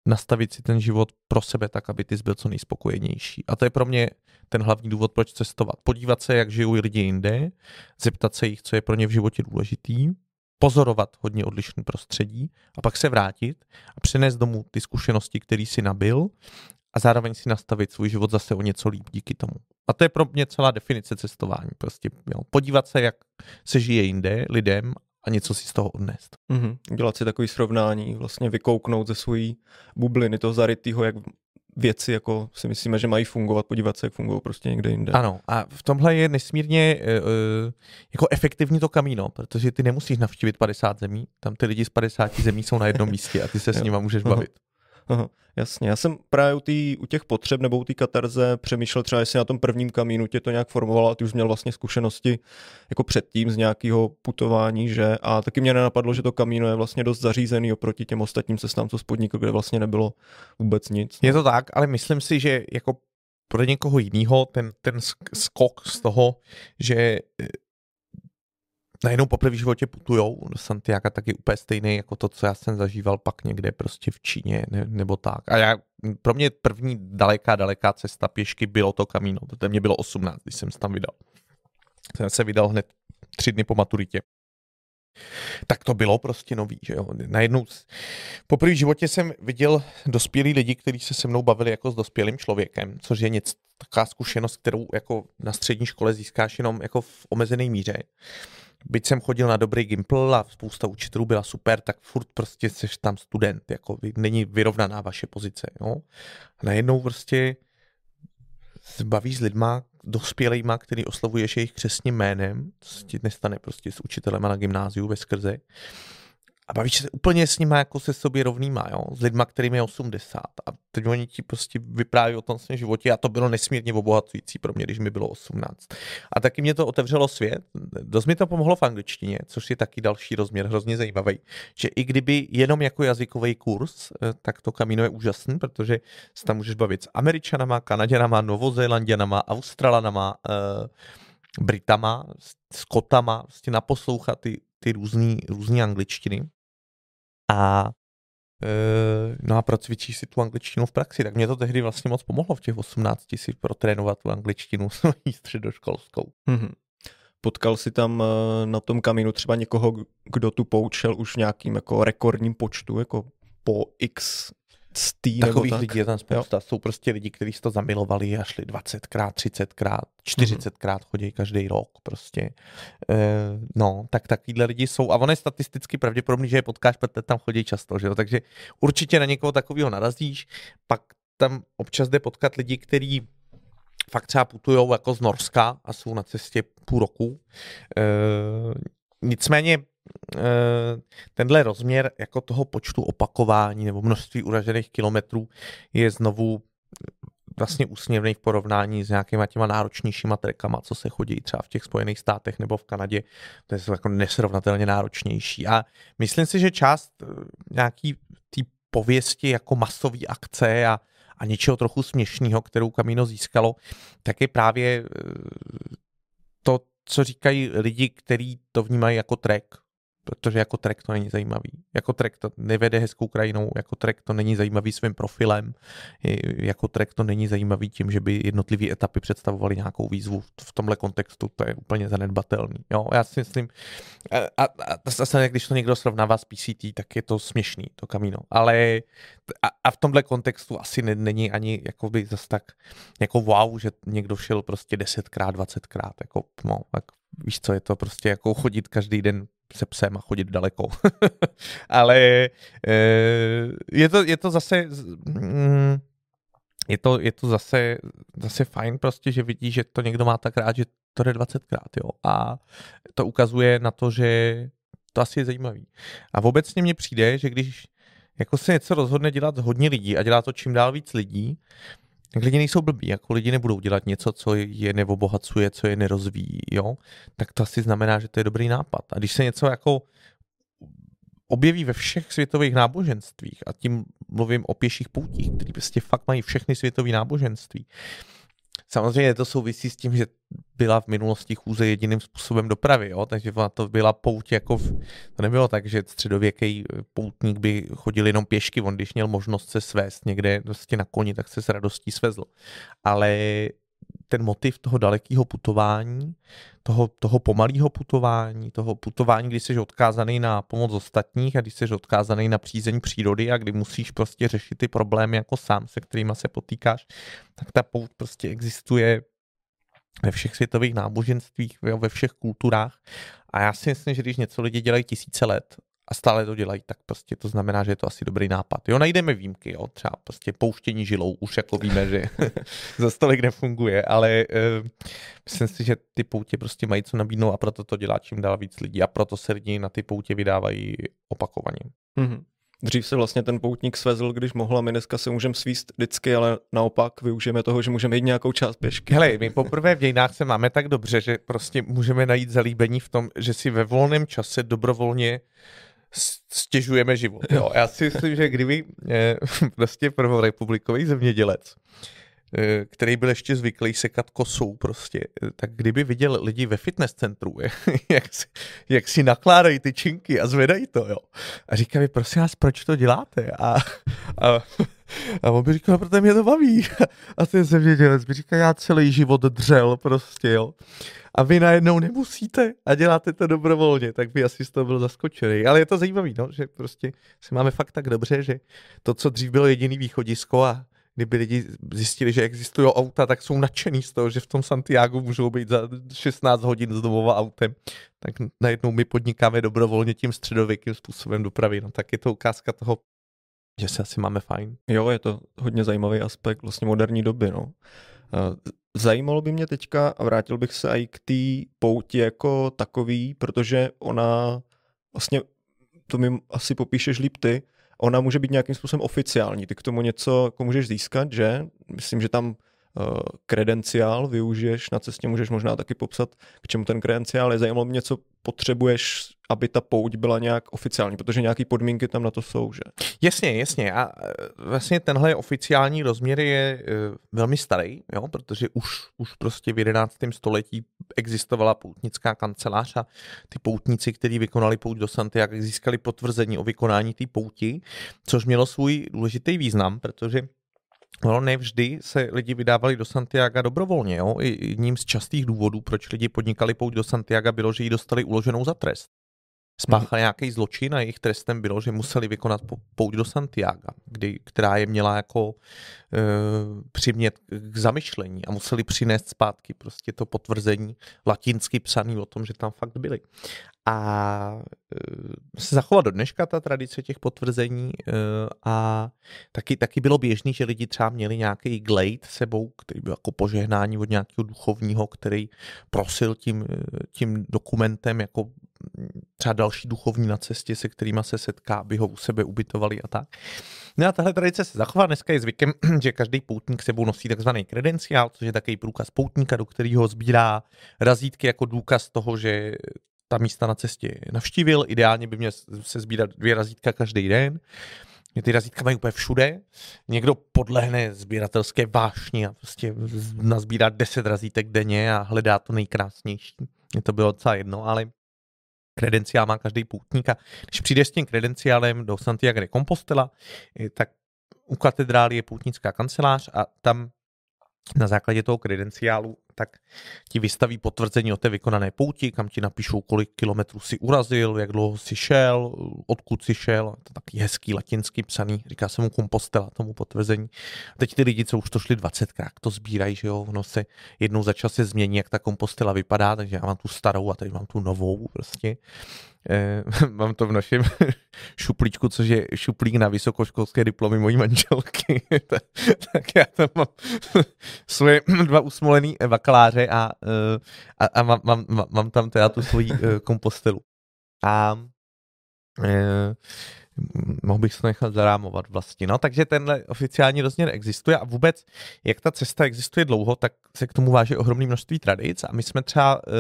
nastavit si ten život pro sebe tak, aby ty byl co nejspokojenější. A to je pro mě ten hlavní důvod, proč cestovat. Podívat se, jak žijou lidi jinde, zeptat se jich, co je pro ně v životě důležitý, pozorovat hodně odlišný prostředí a pak se vrátit a přenést domů ty zkušenosti, které si nabil a zároveň si nastavit svůj život zase o něco líp díky tomu. A to je pro mě celá definice cestování. Prostě jo, podívat se, jak se žije jinde lidem a něco si z toho odnést. Mm-hmm. Dělat si takový srovnání, vlastně vykouknout ze svojí bubliny toho zarytého, jak věci jako si myslíme, že mají fungovat, podívat se, jak fungují prostě někde jinde. Ano, a v tomhle je nesmírně uh, jako efektivní to kamíno, protože ty nemusíš navštívit 50 zemí, tam ty lidi z 50 zemí jsou na jednom místě a ty se s nimi můžeš bavit. Aha, jasně, já jsem právě u, tý, u těch potřeb nebo u té katarze přemýšlel třeba, jestli na tom prvním kamínu tě to nějak formovalo a ty už měl vlastně zkušenosti jako předtím z nějakého putování, že a taky mě nenapadlo, že to kamíno je vlastně dost zařízený oproti těm ostatním cestám, co spodník, kde vlastně nebylo vůbec nic. Je to tak, ale myslím si, že jako pro někoho jiného ten, ten skok z toho, že najednou poprvé v životě putujou do Santiago taky úplně stejný jako to, co já jsem zažíval pak někde prostě v Číně ne, nebo tak. A já, pro mě první daleká, daleká cesta pěšky bylo to kamíno. To mě bylo 18, když jsem se tam vydal. Jsem se vydal hned tři dny po maturitě. Tak to bylo prostě nový, že jo. Najednou, poprvé v životě jsem viděl dospělý lidi, kteří se se mnou bavili jako s dospělým člověkem, což je něco taková zkušenost, kterou jako na střední škole získáš jenom jako v omezené míře. Byť jsem chodil na dobrý Gimple a spousta učitelů byla super, tak furt prostě jsi tam student, jako není vyrovnaná vaše pozice. Jo? A najednou prostě se bavíš s lidma, dospělejma, který oslavuješ jejich křesním jménem, to se ti nestane prostě s učitelema na gymnáziu ve skrze a bavíš se úplně s nimi jako se sobě rovnýma, jo? s lidma, kterým je 80. A teď oni ti prostě vypráví o tom svém životě a to bylo nesmírně obohacující pro mě, když mi bylo 18. A taky mě to otevřelo svět. Dost mi to pomohlo v angličtině, což je taky další rozměr, hrozně zajímavý. Že i kdyby jenom jako jazykový kurz, eh, tak to kamíno je úžasný, protože se tam můžeš bavit s Američanama, Kanaděnama, Novozélanděnama, Australanama, uh, Britama, Skotama, vlastně naposlouchat ty, ty různé angličtiny a e, no a procvičíš si tu angličtinu v praxi. Tak mě to tehdy vlastně moc pomohlo v těch 18 si protrénovat tu angličtinu svojí středoškolskou. Mm-hmm. Potkal si tam e, na tom kamínu třeba někoho, kdo tu poučil už v nějakým jako rekordním počtu, jako po x stý, Takových tak? lidí je tam spousta. Jo. Jsou prostě lidi, kteří si to zamilovali a šli 20krát, 30krát, 40krát chodí každý rok prostě. E, no, tak takovýhle lidi jsou. A ono je statisticky pravděpodobný, že je potkáš, protože tam chodí často, že jo? Takže určitě na někoho takového narazíš. Pak tam občas jde potkat lidi, kteří fakt třeba putují jako z Norska a jsou na cestě půl roku. E, nicméně tenhle rozměr jako toho počtu opakování nebo množství uražených kilometrů je znovu vlastně úsměvný v porovnání s nějakýma těma náročnějšíma trekama, co se chodí třeba v těch Spojených státech nebo v Kanadě. To je jako nesrovnatelně náročnější. A myslím si, že část eh, nějaký té pověsti jako masové akce a, a něčeho trochu směšného, kterou Kamino získalo, tak je právě eh, to, co říkají lidi, kteří to vnímají jako trek, protože jako track to není zajímavý. Jako track to nevede hezkou krajinou, jako track to není zajímavý svým profilem, jako track to není zajímavý tím, že by jednotlivé etapy představovaly nějakou výzvu v tomhle kontextu, to je úplně zanedbatelný. Jo, já si myslím, a, a, a zase, když to někdo srovnává s PCT, tak je to směšný, to kamíno. Ale a, a v tomhle kontextu asi ne, není ani jakoby zase tak jako wow, že někdo šel prostě 10krát, 20krát, jako no, tak víš co, je to prostě jako chodit každý den se psem a chodit daleko. Ale eh, je to, je to zase mm, je to, je to zase, zase fajn prostě, že vidí, že to někdo má tak rád, že to jde 20krát, jo. A to ukazuje na to, že to asi je zajímavý. A obecně mně přijde, že když jako se něco rozhodne dělat hodně lidí a dělá to čím dál víc lidí, tak lidi nejsou blbí, jako lidi nebudou dělat něco, co je neobohacuje, co je nerozvíjí, jo, tak to asi znamená, že to je dobrý nápad. A když se něco jako objeví ve všech světových náboženstvích, a tím mluvím o pěších poutích, který prostě fakt mají všechny světové náboženství, Samozřejmě to souvisí s tím, že byla v minulosti chůze jediným způsobem dopravy, jo? takže to byla pouť jako, v, to nebylo tak, že středověký poutník by chodil jenom pěšky, on když měl možnost se svést někde prostě na koni, tak se s radostí svezl. Ale ten motiv toho dalekého putování, toho, toho pomalého putování, toho putování, kdy jsi odkázaný na pomoc ostatních a když jsi odkázaný na přízeň přírody a kdy musíš prostě řešit ty problémy jako sám, se kterými se potýkáš, tak ta pout prostě existuje ve všech světových náboženstvích, ve všech kulturách. A já si myslím, že když něco lidi dělají tisíce let a stále to dělají, tak prostě to znamená, že je to asi dobrý nápad. Jo, najdeme výjimky, jo, třeba prostě pouštění žilou, už jako víme, že za stolik nefunguje, ale uh, myslím si, že ty poutě prostě mají co nabídnout a proto to dělá čím dál víc lidí a proto se lidi na ty poutě vydávají opakovaně. Mm-hmm. Dřív se vlastně ten poutník svezl, když mohla, my dneska se můžeme svíst vždycky, ale naopak využijeme toho, že můžeme jít nějakou část pěšky. Hele, my poprvé v dějinách se máme tak dobře, že prostě můžeme najít zalíbení v tom, že si ve volném čase dobrovolně stěžujeme život. Jo. Já si myslím, že kdyby eh, prostě prvorepublikový zemědělec, eh, který byl ještě zvyklý sekat kosou prostě, eh, tak kdyby viděl lidi ve fitness centru, jak si, jak si nakládají ty činky a zvedají to, jo. A říká mi, prosím vás, proč to děláte? A, a, a on by říkal, protože mě to baví. A ten zemědělec by říkal, já celý život dřel prostě, jo a vy najednou nemusíte a děláte to dobrovolně, tak by asi z toho byl zaskočený. Ale je to zajímavé, no, že prostě se máme fakt tak dobře, že to, co dřív bylo jediný východisko a kdyby lidi zjistili, že existují auta, tak jsou nadšený z toho, že v tom Santiago můžou být za 16 hodin z domova autem. Tak najednou my podnikáme dobrovolně tím středověkým způsobem dopravy. No, tak je to ukázka toho, že se asi máme fajn. Jo, je to hodně zajímavý aspekt vlastně moderní doby. No. Zajímalo by mě teďka, a vrátil bych se i k té pouti jako takový, protože ona vlastně, to mi asi popíšeš líp ty, ona může být nějakým způsobem oficiální. Ty k tomu něco jako můžeš získat, že? Myslím, že tam kredenciál využiješ na cestě, můžeš možná taky popsat, k čemu ten kredenciál je. Zajímalo mě, co potřebuješ, aby ta pouť byla nějak oficiální, protože nějaké podmínky tam na to jsou, že? Jasně, jasně. A e, vlastně tenhle oficiální rozměr je e, velmi starý, jo, protože už, už prostě v 11. století existovala poutnická kancelář a ty poutníci, kteří vykonali pouť do Santiago, získali potvrzení o vykonání té pouti, což mělo svůj důležitý význam, protože No, nevždy se lidi vydávali do Santiago dobrovolně. Jo? I jedním z častých důvodů, proč lidi podnikali pouť do Santiago, bylo, že ji dostali uloženou za trest. Spáchali hmm. nějaký zločin a jejich trestem bylo, že museli vykonat pouť do Santiago, kdy, která je měla jako e, přimět k zamyšlení a museli přinést zpátky prostě to potvrzení latinsky psaný o tom, že tam fakt byli. A e, se zachovala do dneška ta tradice těch potvrzení e, a taky, taky bylo běžný, že lidi třeba měli nějaký glade sebou, který byl jako požehnání od nějakého duchovního, který prosil tím, e, tím dokumentem jako třeba další duchovní na cestě, se kterými se setká, aby ho u sebe ubytovali a tak. No a tahle tradice se zachová. Dneska je zvykem, že každý poutník sebou nosí takzvaný kredenciál, což je takový průkaz poutníka, do kterého sbírá razítky jako důkaz toho, že ta místa na cestě navštívil. Ideálně by měl se sbírat dvě razítka každý den. Ty razítka mají úplně všude. Někdo podlehne sběratelské vášni a prostě nazbírá 10 razítek denně a hledá to nejkrásnější. Mně to bylo docela jedno, ale kredenciál má každý poutník a když přijdeš s tím kredenciálem do Santiago de Compostela, eh, tak u katedrály je poutnická kancelář a tam na základě toho kredenciálu tak ti vystaví potvrzení o té vykonané pouti, kam ti napíšou, kolik kilometrů si urazil, jak dlouho si šel, odkud si šel. To taky hezký latinsky psaný, říká se mu kompostela, tomu potvrzení. A teď ty lidi, co už to šli 20krát, to sbírají, že jo, ono se jednou za čas se změní, jak ta kompostela vypadá, takže já mám tu starou a tady mám tu novou prostě. Eh, mám to v našem šuplíčku, což je šuplík na vysokoškolské diplomy mojí manželky. tak já tam mám svoje dva usmolený bakaláře a, eh, a, a mám, mám, mám tam teda tu svoji eh, kompostelu. A eh, mohl bych se nechat zarámovat vlastně. No, takže tenhle oficiální rozměr existuje a vůbec, jak ta cesta existuje dlouho, tak se k tomu váží ohromné množství tradic a my jsme třeba uh,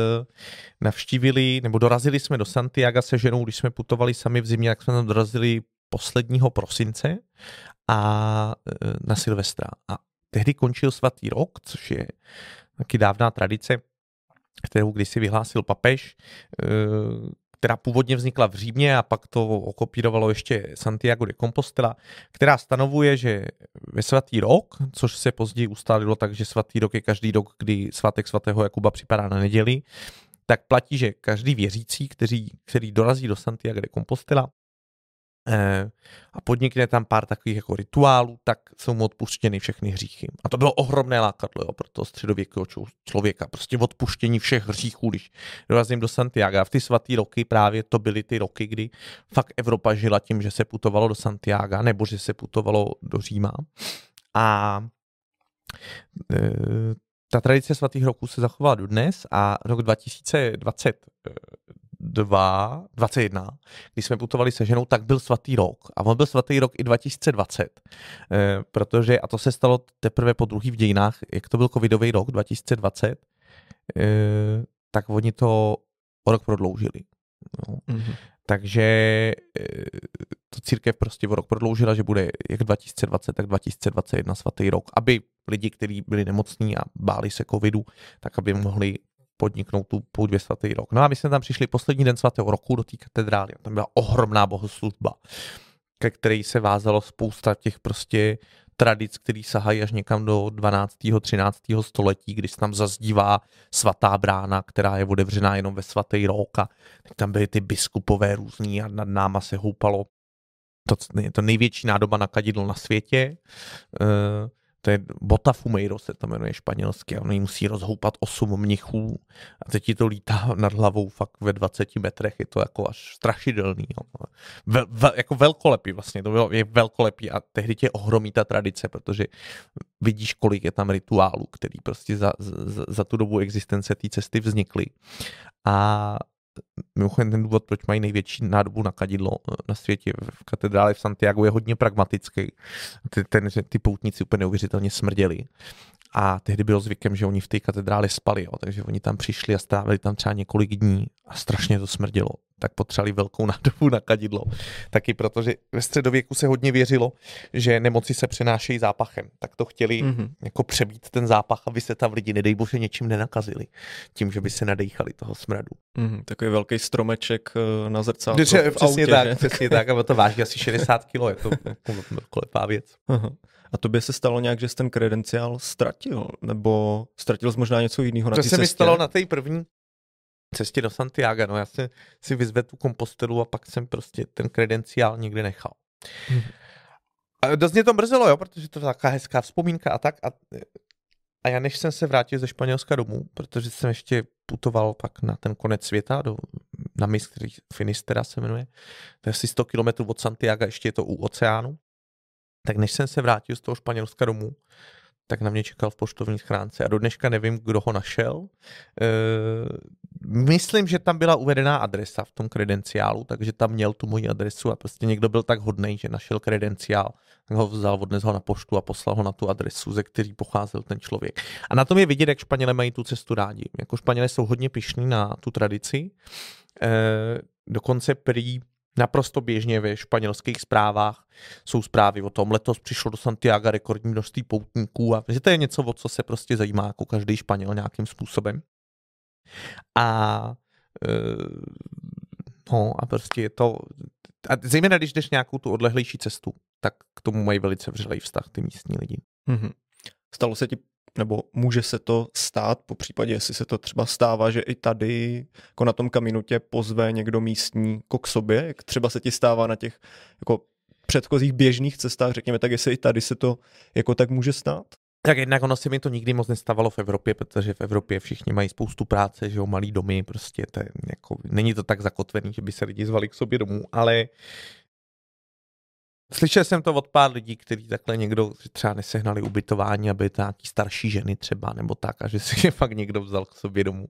navštívili, nebo dorazili jsme do Santiago se ženou, když jsme putovali sami v zimě, tak jsme tam dorazili posledního prosince a uh, na Silvestra. A tehdy končil svatý rok, což je taky dávná tradice, kterou kdysi vyhlásil papež, eh, která původně vznikla v Římě a pak to okopírovalo ještě Santiago de Compostela, která stanovuje, že ve svatý rok, což se později ustálilo tak, že svatý rok je každý rok, kdy svátek svatého Jakuba připadá na neděli, tak platí, že každý věřící, který, který dorazí do Santiago de Compostela, a podnikne tam pár takových jako rituálů, tak jsou mu odpuštěny všechny hříchy. A to bylo ohromné lákadlo jo, pro toho středověkého člověka. Prostě odpuštění všech hříchů, když dorazím do Santiago. A v ty svatý roky právě to byly ty roky, kdy fakt Evropa žila tím, že se putovalo do Santiago, nebo že se putovalo do Říma. A e, ta tradice svatých roků se zachovala dodnes a rok 2020 2, 21, když jsme putovali se ženou, tak byl svatý rok. A on byl svatý rok i 2020, eh, protože, a to se stalo teprve po druhý v dějinách, jak to byl covidový rok 2020, eh, tak oni to o rok prodloužili. No. Mm-hmm. Takže eh, to církev prostě o rok prodloužila, že bude jak 2020, tak 2021 svatý rok, aby lidi, kteří byli nemocní a báli se covidu, tak aby mohli podniknout tu pouť ve svatý rok. No a my jsme tam přišli poslední den svatého roku do té katedrály. Tam byla ohromná bohoslužba, ke které se vázalo spousta těch prostě tradic, který sahají až někam do 12. 13. století, kdy se tam zazdívá svatá brána, která je otevřená jenom ve svatý rok a tam byly ty biskupové různý a nad náma se houpalo to, to největší nádoba na kadidlo na světě. Uh, to je Botafumeiro se to jmenuje španělsky, a oni musí rozhoupat osm mnichů a teď ti to lítá nad hlavou fakt ve 20 metrech, je to jako až strašidelný. Jo. Vel, vel, jako velkolepý vlastně, to bylo, je velkolepý a tehdy tě ohromí ta tradice, protože vidíš, kolik je tam rituálů, který prostě za, za, za tu dobu existence té cesty vznikly. A mimochodem ten důvod, proč mají největší nádobu na kadidlo eh, na světě v katedrále v Santiago je hodně pragmatický. Ty, ten, ty poutníci úplně neuvěřitelně smrděli. A tehdy bylo zvykem, že oni v té katedrále spali, jo, takže oni tam přišli a strávili tam třeba několik dní a strašně to smrdělo tak potřebovali velkou nádobu na kadidlo. Taky protože ve středověku se hodně věřilo, že nemoci se přenášejí zápachem. Tak to chtěli mm-hmm. jako přebít ten zápach, aby se tam lidi, nedej bože, něčím nenakazili. Tím, že by se nadechali toho smradu. Mm-hmm, takový velký stromeček eh, na zrcátko v přesně autě, tak, že? přesně tak, a to váží asi 60 kg, je to kolepá věc. Aha. A to by se stalo nějak, že jsi ten kredenciál ztratil? Nebo ztratil jsi možná něco jiného na To se mi stalo na té první cestě do Santiago, no já jsem si vyzvedl tu kompostelu a pak jsem prostě ten kredenciál někde nechal. Hmm. A dost mě to mrzelo, jo, protože to je taková hezká vzpomínka a tak. A, a já než jsem se vrátil ze Španělska domů, protože jsem ještě putoval pak na ten konec světa, do, na mis, který Finistera se jmenuje, to je asi 100 km od Santiago, ještě je to u oceánu, tak než jsem se vrátil z toho Španělska domů, tak na mě čekal v poštovní schránce a do dneška nevím, kdo ho našel. E, myslím, že tam byla uvedená adresa v tom kredenciálu, takže tam měl tu moji adresu a prostě někdo byl tak hodný, že našel kredenciál, tak ho vzal, odnes ho na poštu a poslal ho na tu adresu, ze který pocházel ten člověk. A na tom je vidět, jak Španělé mají tu cestu rádi. Jako Španělé jsou hodně pišní na tu tradici, e, dokonce prý Naprosto běžně ve španělských zprávách jsou zprávy o tom, letos přišlo do Santiago rekordní množství poutníků a že to je něco, o co se prostě zajímá jako každý Španěl nějakým způsobem. A e, no a prostě je to, a zejména když jdeš nějakou tu odlehlejší cestu, tak k tomu mají velice vřelej vztah ty místní lidi. Mm-hmm. Stalo se ti nebo může se to stát, po případě, jestli se to třeba stává, že i tady, jako na tom kaminu tě pozve někdo místní jako k sobě, jak třeba se ti stává na těch jako předchozích běžných cestách, řekněme tak, jestli i tady se to jako tak může stát? Tak jednak ono se mi to nikdy moc nestávalo v Evropě, protože v Evropě všichni mají spoustu práce, že jo, malý domy, prostě to je jako, není to tak zakotvený, že by se lidi zvali k sobě domů, ale Slyšel jsem to od pár lidí, kteří takhle někdo třeba nesehnali ubytování, aby to nějaký starší ženy třeba, nebo tak, a že si je fakt někdo vzal k sobě domů.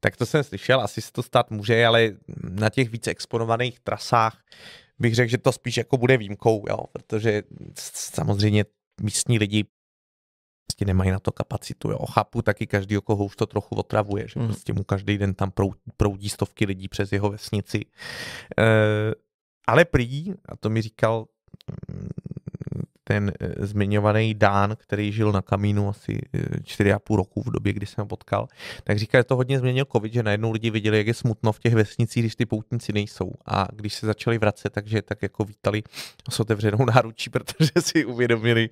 Tak to jsem slyšel, asi se to stát může, ale na těch více exponovaných trasách bych řekl, že to spíš jako bude výjimkou, jo, protože samozřejmě místní lidi prostě nemají na to kapacitu. Jo. Chápu taky každý, koho už to trochu otravuje, že hmm. prostě mu každý den tam proudí stovky lidí přes jeho vesnici. E, ale prý, a to mi říkal ten eh, zmiňovaný Dán, který žil na kamínu asi 4,5 eh, roku v době, kdy jsem ho potkal, tak říká, že to hodně změnil covid, že najednou lidi viděli, jak je smutno v těch vesnicích, když ty poutníci nejsou. A když se začali vracet, takže tak jako vítali s otevřenou náručí, protože si uvědomili,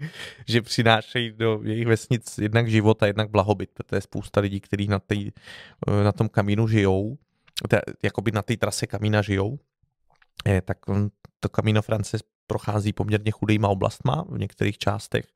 že přinášejí do jejich vesnic jednak život a jednak blahobyt, protože je spousta lidí, kteří na, tý, eh, na tom kamínu žijou, jakoby na té trase kamína žijou, tak to Camino France prochází poměrně chudýma oblastma v některých částech,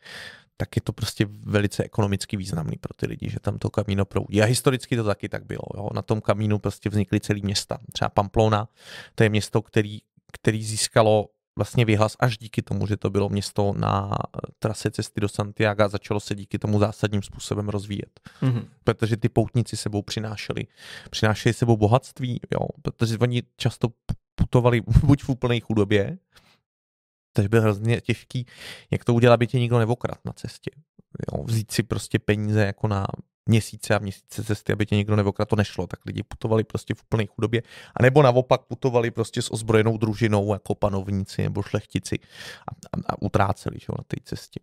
tak je to prostě velice ekonomicky významný pro ty lidi, že tam to kamíno proudí. A historicky to taky tak bylo. Jo. Na tom kamínu prostě vznikly celý města. Třeba Pamplona, to je město, který, který získalo vlastně vyhlas až díky tomu, že to bylo město na trase cesty do Santiago a začalo se díky tomu zásadním způsobem rozvíjet. Mm-hmm. Protože ty poutníci sebou přinášeli. Přinášeli sebou bohatství, jo, protože oni často putovali buď v úplné chudobě, takže bylo hrozně těžký, jak to udělat, aby tě nikdo nevokrat na cestě. Jo, vzít si prostě peníze jako na měsíce a měsíce cesty, aby tě někdo nevokrat, to nešlo, tak lidi putovali prostě v úplné chudobě, a nebo naopak putovali prostě s ozbrojenou družinou jako panovníci nebo šlechtici a, a, a utráceli že, na té cestě.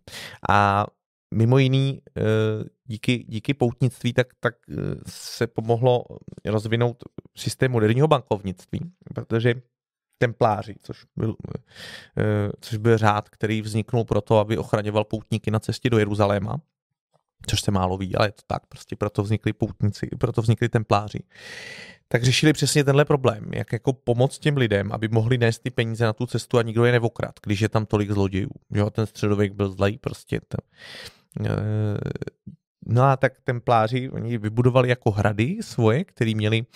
A mimo jiný, eh, díky, díky poutnictví, tak, tak eh, se pomohlo rozvinout systém moderního bankovnictví, protože templáři, což byl, eh, což byl řád, který vzniknul proto, aby ochraňoval poutníky na cestě do Jeruzaléma, což se málo ví, ale je to tak, prostě proto vznikli poutníci, proto vznikli templáři. Tak řešili přesně tenhle problém, jak jako pomoct těm lidem, aby mohli nést ty peníze na tu cestu a nikdo je nevokrat, když je tam tolik zlodějů. Jo, ten středověk byl zlej, prostě to, No a tak templáři, oni vybudovali jako hrady svoje, které měli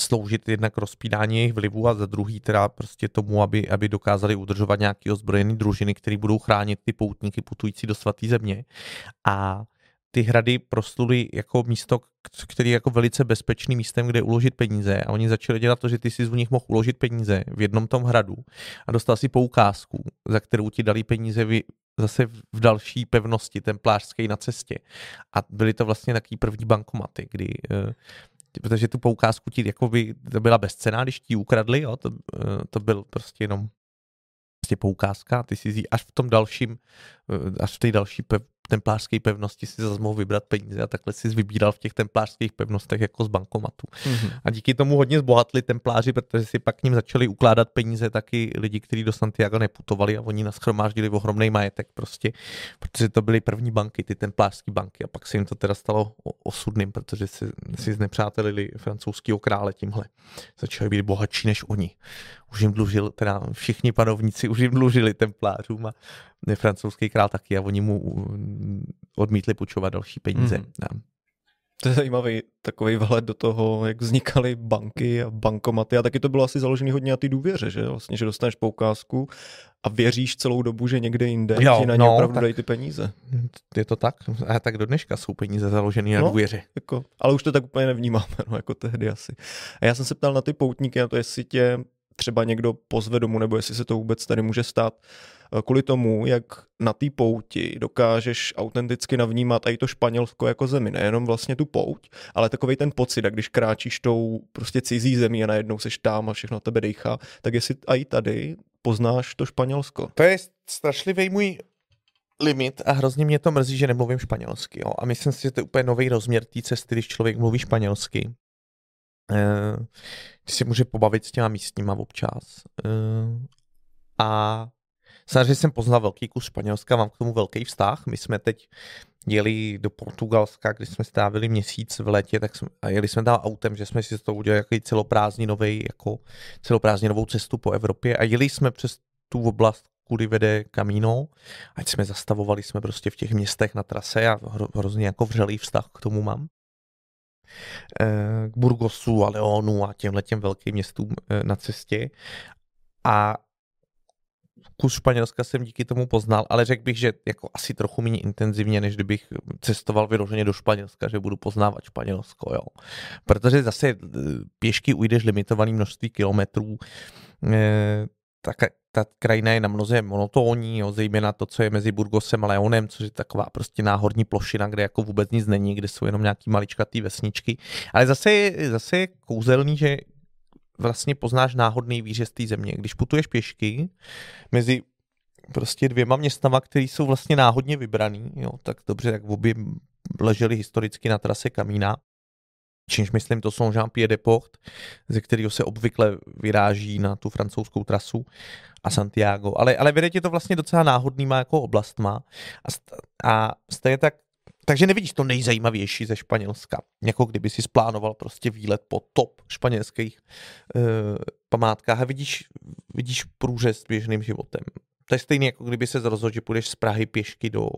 sloužit jednak rozpínání jejich vlivu a za druhý teda prostě tomu, aby, aby dokázali udržovat nějaký ozbrojený družiny, které budou chránit ty poutníky putující do svaté země. A ty hrady prosluly jako místo, který je jako velice bezpečný místem, kde uložit peníze a oni začali dělat to, že ty si z nich mohl uložit peníze v jednom tom hradu a dostal si poukázku, za kterou ti dali peníze vy, zase v další pevnosti templářské na cestě. A byly to vlastně takový první bankomaty, kdy eh, protože tu poukázku ti jako by, to byla bezcená, když ti ukradli, jo, to, eh, to byl prostě jenom prostě poukázka, ty si až v tom dalším, eh, až v té další templářské pevnosti si zase mohl vybrat peníze a takhle si vybíral v těch templářských pevnostech jako z bankomatu. Mm-hmm. A díky tomu hodně zbohatli templáři, protože si pak k ním začali ukládat peníze taky lidi, kteří do Santiago neputovali a oni naschromáždili ohromný majetek prostě, protože to byly první banky, ty templářské banky a pak se jim to teda stalo osudným, protože si, si znepřátelili francouzského krále tímhle. Začali být bohatší než oni. Už jim dlužil, teda všichni panovníci už jim dlužili templářům a francouzský král taky a oni mu odmítli půjčovat další peníze. Mm. To je zajímavý takový vhled do toho, jak vznikaly banky a bankomaty a taky to bylo asi založený hodně na ty důvěře, že vlastně, že dostaneš poukázku a věříš celou dobu, že někde jinde jo, ti na ně no, opravdu dají ty peníze. Je to tak? A tak do dneška jsou peníze založené na no, důvěře. Jako, ale už to tak úplně nevnímáme, no, jako tehdy asi. A já jsem se ptal na ty poutníky, na to, jestli tě třeba někdo pozve domů, nebo jestli se to vůbec tady může stát, eh, kvůli tomu, jak na té pouti dokážeš autenticky navnímat i to Španělsko jako zemi, nejenom vlastně tu pouť, ale takový ten pocit, jak když kráčíš tou prostě cizí zemí a najednou seš tam a všechno tebe dejchá, tak jestli i tady poznáš to Španělsko. To je strašlivý můj limit a hrozně mě to mrzí, že nemluvím španělsky. Jo? A myslím si, že to je úplně nový rozměr té cesty, když člověk mluví španělsky. Eh, když si může pobavit s těma místníma občas. Eh, a samozřejmě jsem poznal velký kus Španělska, mám k tomu velký vztah. My jsme teď jeli do Portugalska, kdy jsme strávili měsíc v létě, tak jsme, a jeli jsme tam autem, že jsme si to udělali jako celoprázdninový, jako celoprázdninovou cestu po Evropě a jeli jsme přes tu oblast, kudy vede Camino, ať jsme zastavovali jsme prostě v těch městech na trase a hrozně jako vřelý vztah k tomu mám. Eh, k Burgosu a Leonu a těmhle těm velkým městům eh, na cestě. A kus Španělska jsem díky tomu poznal, ale řekl bych, že jako asi trochu méně intenzivně, než kdybych cestoval vyloženě do Španělska, že budu poznávat Španělsko, jo. Protože zase eh, pěšky ujdeš limitovaný množství kilometrů, tak ta krajina je na mnoze monotónní, jo, zejména to, co je mezi Burgosem a Leonem, což je taková prostě náhorní plošina, kde jako vůbec nic není, kde jsou jenom nějaký maličkatý vesničky. Ale zase je, zase je kouzelný, že vlastně poznáš náhodný výřez té země. Když putuješ pěšky mezi prostě dvěma městama, které jsou vlastně náhodně vybraný, jo, tak dobře, tak obě leželi historicky na trase Kamína, Čímž myslím, to jsou Jean-Pierre Deport, ze kterého se obvykle vyráží na tu francouzskou trasu a Santiago. Ale, ale vede tě to vlastně docela náhodnýma jako oblastma a, a stejně tak takže nevidíš to nejzajímavější ze Španělska. Jako kdyby si splánoval prostě výlet po top španělských uh, památkách a vidíš, vidíš průřez běžným životem. To je stejné, jako kdyby se rozhodl, že půjdeš z Prahy pěšky do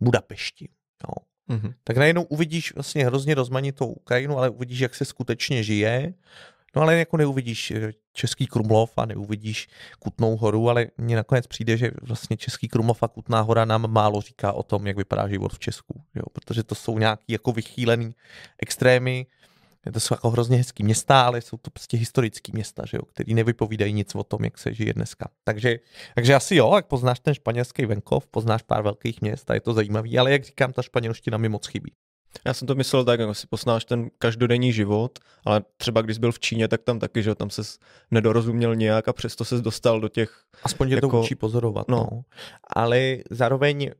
Budapešti. No. Mm-hmm. Tak najednou uvidíš vlastně hrozně rozmanitou krajinu, ale uvidíš, jak se skutečně žije. No ale jako neuvidíš eh, Český Krumlov a neuvidíš Kutnou horu, ale mně nakonec přijde, že vlastně Český Krumlov a Kutná hora nám málo říká o tom, jak vypadá život v Česku. Jo? Protože to jsou nějaký jako vychýlený extrémy, to jsou jako hrozně hezký města, ale jsou to prostě historický města, že jo, který nevypovídají nic o tom, jak se žije dneska. Takže, takže asi jo, jak poznáš ten španělský venkov, poznáš pár velkých měst a je to zajímavý, ale jak říkám, ta španělština mi moc chybí. Já jsem to myslel tak, jako si posnáš ten každodenní život, ale třeba když jsi byl v Číně, tak tam taky, že tam se nedorozuměl nějak a přesto se dostal do těch... Aspoň tě jako... to učí pozorovat, no. no. Ale zároveň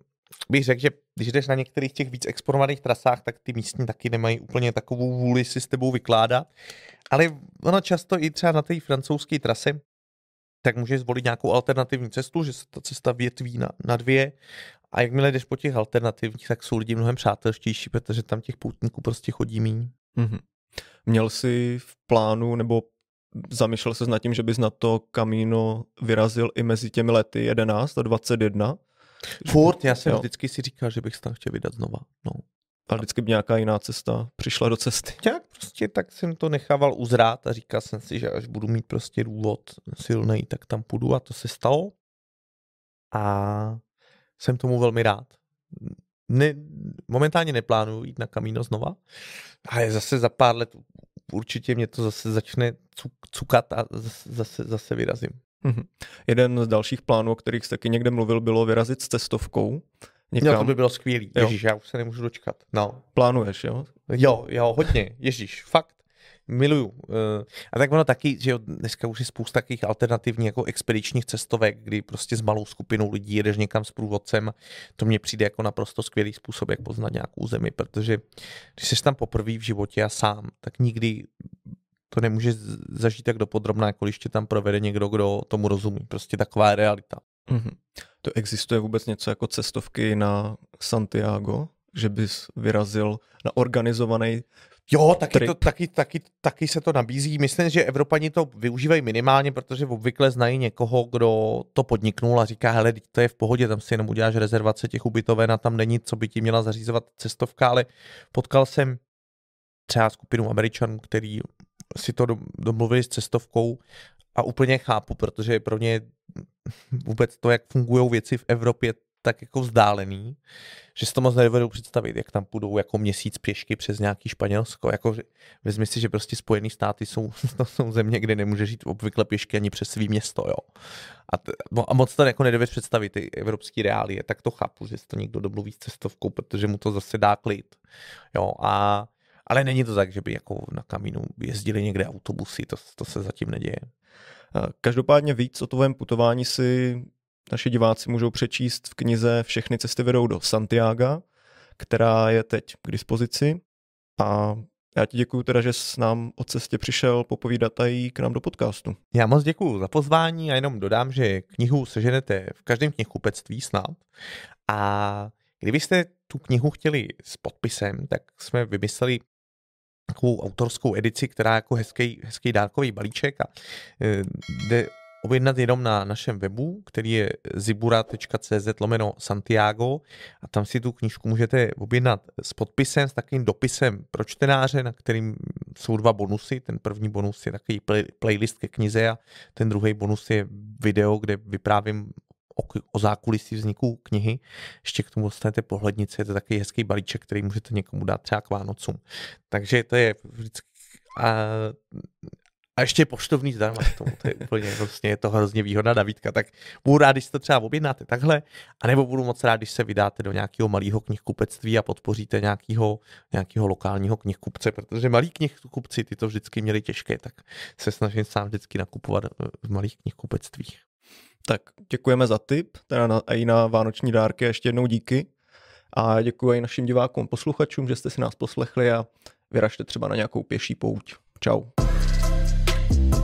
bych řekl, že když jdeš na některých těch víc exponovaných trasách, tak ty místní taky nemají úplně takovou vůli si s tebou vykládat. Ale ono často i třeba na té francouzské trase, tak můžeš zvolit nějakou alternativní cestu, že se ta cesta větví na, na dvě a jakmile jdeš po těch alternativních, tak jsou lidi mnohem přátelštější, protože tam těch poutníků prostě chodí míň. Mm-hmm. Měl jsi v plánu nebo zamýšlel se nad tím, že bys na to kamíno vyrazil i mezi těmi lety 11 a 21? Furt, já jsem jo. vždycky si říkal, že bych se tam chtěl vydat znova. No. A vždycky by nějaká jiná cesta přišla do cesty. Jak prostě tak jsem to nechával uzrát a říkal jsem si, že až budu mít prostě důvod silný, tak tam půjdu a to se stalo. A jsem tomu velmi rád. Ne, momentálně neplánuju jít na kamíno znova, ale zase za pár let určitě mě to zase začne cuk, cukat a zase, zase, zase vyrazím. Mm-hmm. Jeden z dalších plánů, o kterých jste taky někde mluvil, bylo vyrazit s cestovkou. Někam. To by bylo skvělý. Ježíš, já už se nemůžu dočkat. No. Plánuješ, jo? Jo, jo, hodně. Ježíš, fakt. Miluju. Eh, a tak ono taky, že dneska už je spousta takových alternativních jako expedičních cestovek, kdy prostě s malou skupinou lidí jedeš někam s průvodcem. To mně přijde jako naprosto skvělý způsob, jak poznat nějakou zemi, protože když jsi tam poprvé v životě a sám, tak nikdy to nemůže zažít tak dopodrobná, jako když tě tam provede někdo, kdo tomu rozumí. Prostě taková je realita. Mm-hmm. To existuje vůbec něco jako cestovky na Santiago? Že bys vyrazil na organizovaný Jo, taky, to, taky, taky, taky se to nabízí. Myslím, že Evropani to využívají minimálně, protože obvykle znají někoho, kdo to podniknul a říká, hele, to je v pohodě, tam si jenom uděláš rezervace těch ubytoven a tam není, co by ti měla zařízovat cestovka, ale potkal jsem třeba skupinu Američanů, který si to domluvili s cestovkou a úplně chápu, protože pro ně vůbec to, jak fungují věci v Evropě, tak jako vzdálený, že si to moc nedovedu představit, jak tam půjdou jako měsíc pěšky přes nějaký Španělsko. Jako, vezmi si, že prostě Spojené státy jsou, to jsou země, kde nemůže žít obvykle pěšky ani přes svý město. Jo. A, t, no, a moc to jako nedovedeš představit, ty evropské reálie, tak to chápu, že si to někdo domluví s cestovkou, protože mu to zase dá klid. Jo, a ale není to tak, že by jako na kamínu jezdili někde autobusy, to, to se zatím neděje. Každopádně víc o tvém putování si naši diváci můžou přečíst v knize Všechny cesty vedou do Santiago, která je teď k dispozici. A já ti děkuji teda, že jsi nám o cestě přišel popovídat tady k nám do podcastu. Já moc děkuji za pozvání a jenom dodám, že knihu seženete v každém knihkupectví snad. A kdybyste tu knihu chtěli s podpisem, tak jsme vymysleli takovou autorskou edici, která je jako hezký, hezký dárkový balíček a e, jde objednat jenom na našem webu, který je zibura.cz lomeno Santiago a tam si tu knížku můžete objednat s podpisem, s takovým dopisem pro čtenáře, na kterým jsou dva bonusy. Ten první bonus je takový play, playlist ke knize a ten druhý bonus je video, kde vyprávím o, o zákulisí vzniku knihy. Ještě k tomu dostanete pohlednice, je to takový hezký balíček, který můžete někomu dát třeba k Vánocům. Takže to je vždycky a, a ještě poštovný zdarma k tomu, to je úplně vlastně je to hrozně výhodná nabídka, tak budu rád, když to třeba objednáte takhle, anebo budu moc rád, když se vydáte do nějakého malého knihkupectví a podpoříte nějakého, nějakého lokálního knihkupce, protože malí knihkupci ty to vždycky měli těžké, tak se snažím sám vždycky nakupovat v malých knihkupectvích. Tak děkujeme za tip, teda na, i na vánoční dárky, ještě jednou díky. A děkuji i našim divákům, posluchačům, že jste si nás poslechli a vyražte třeba na nějakou pěší pouť. Čau. Bye.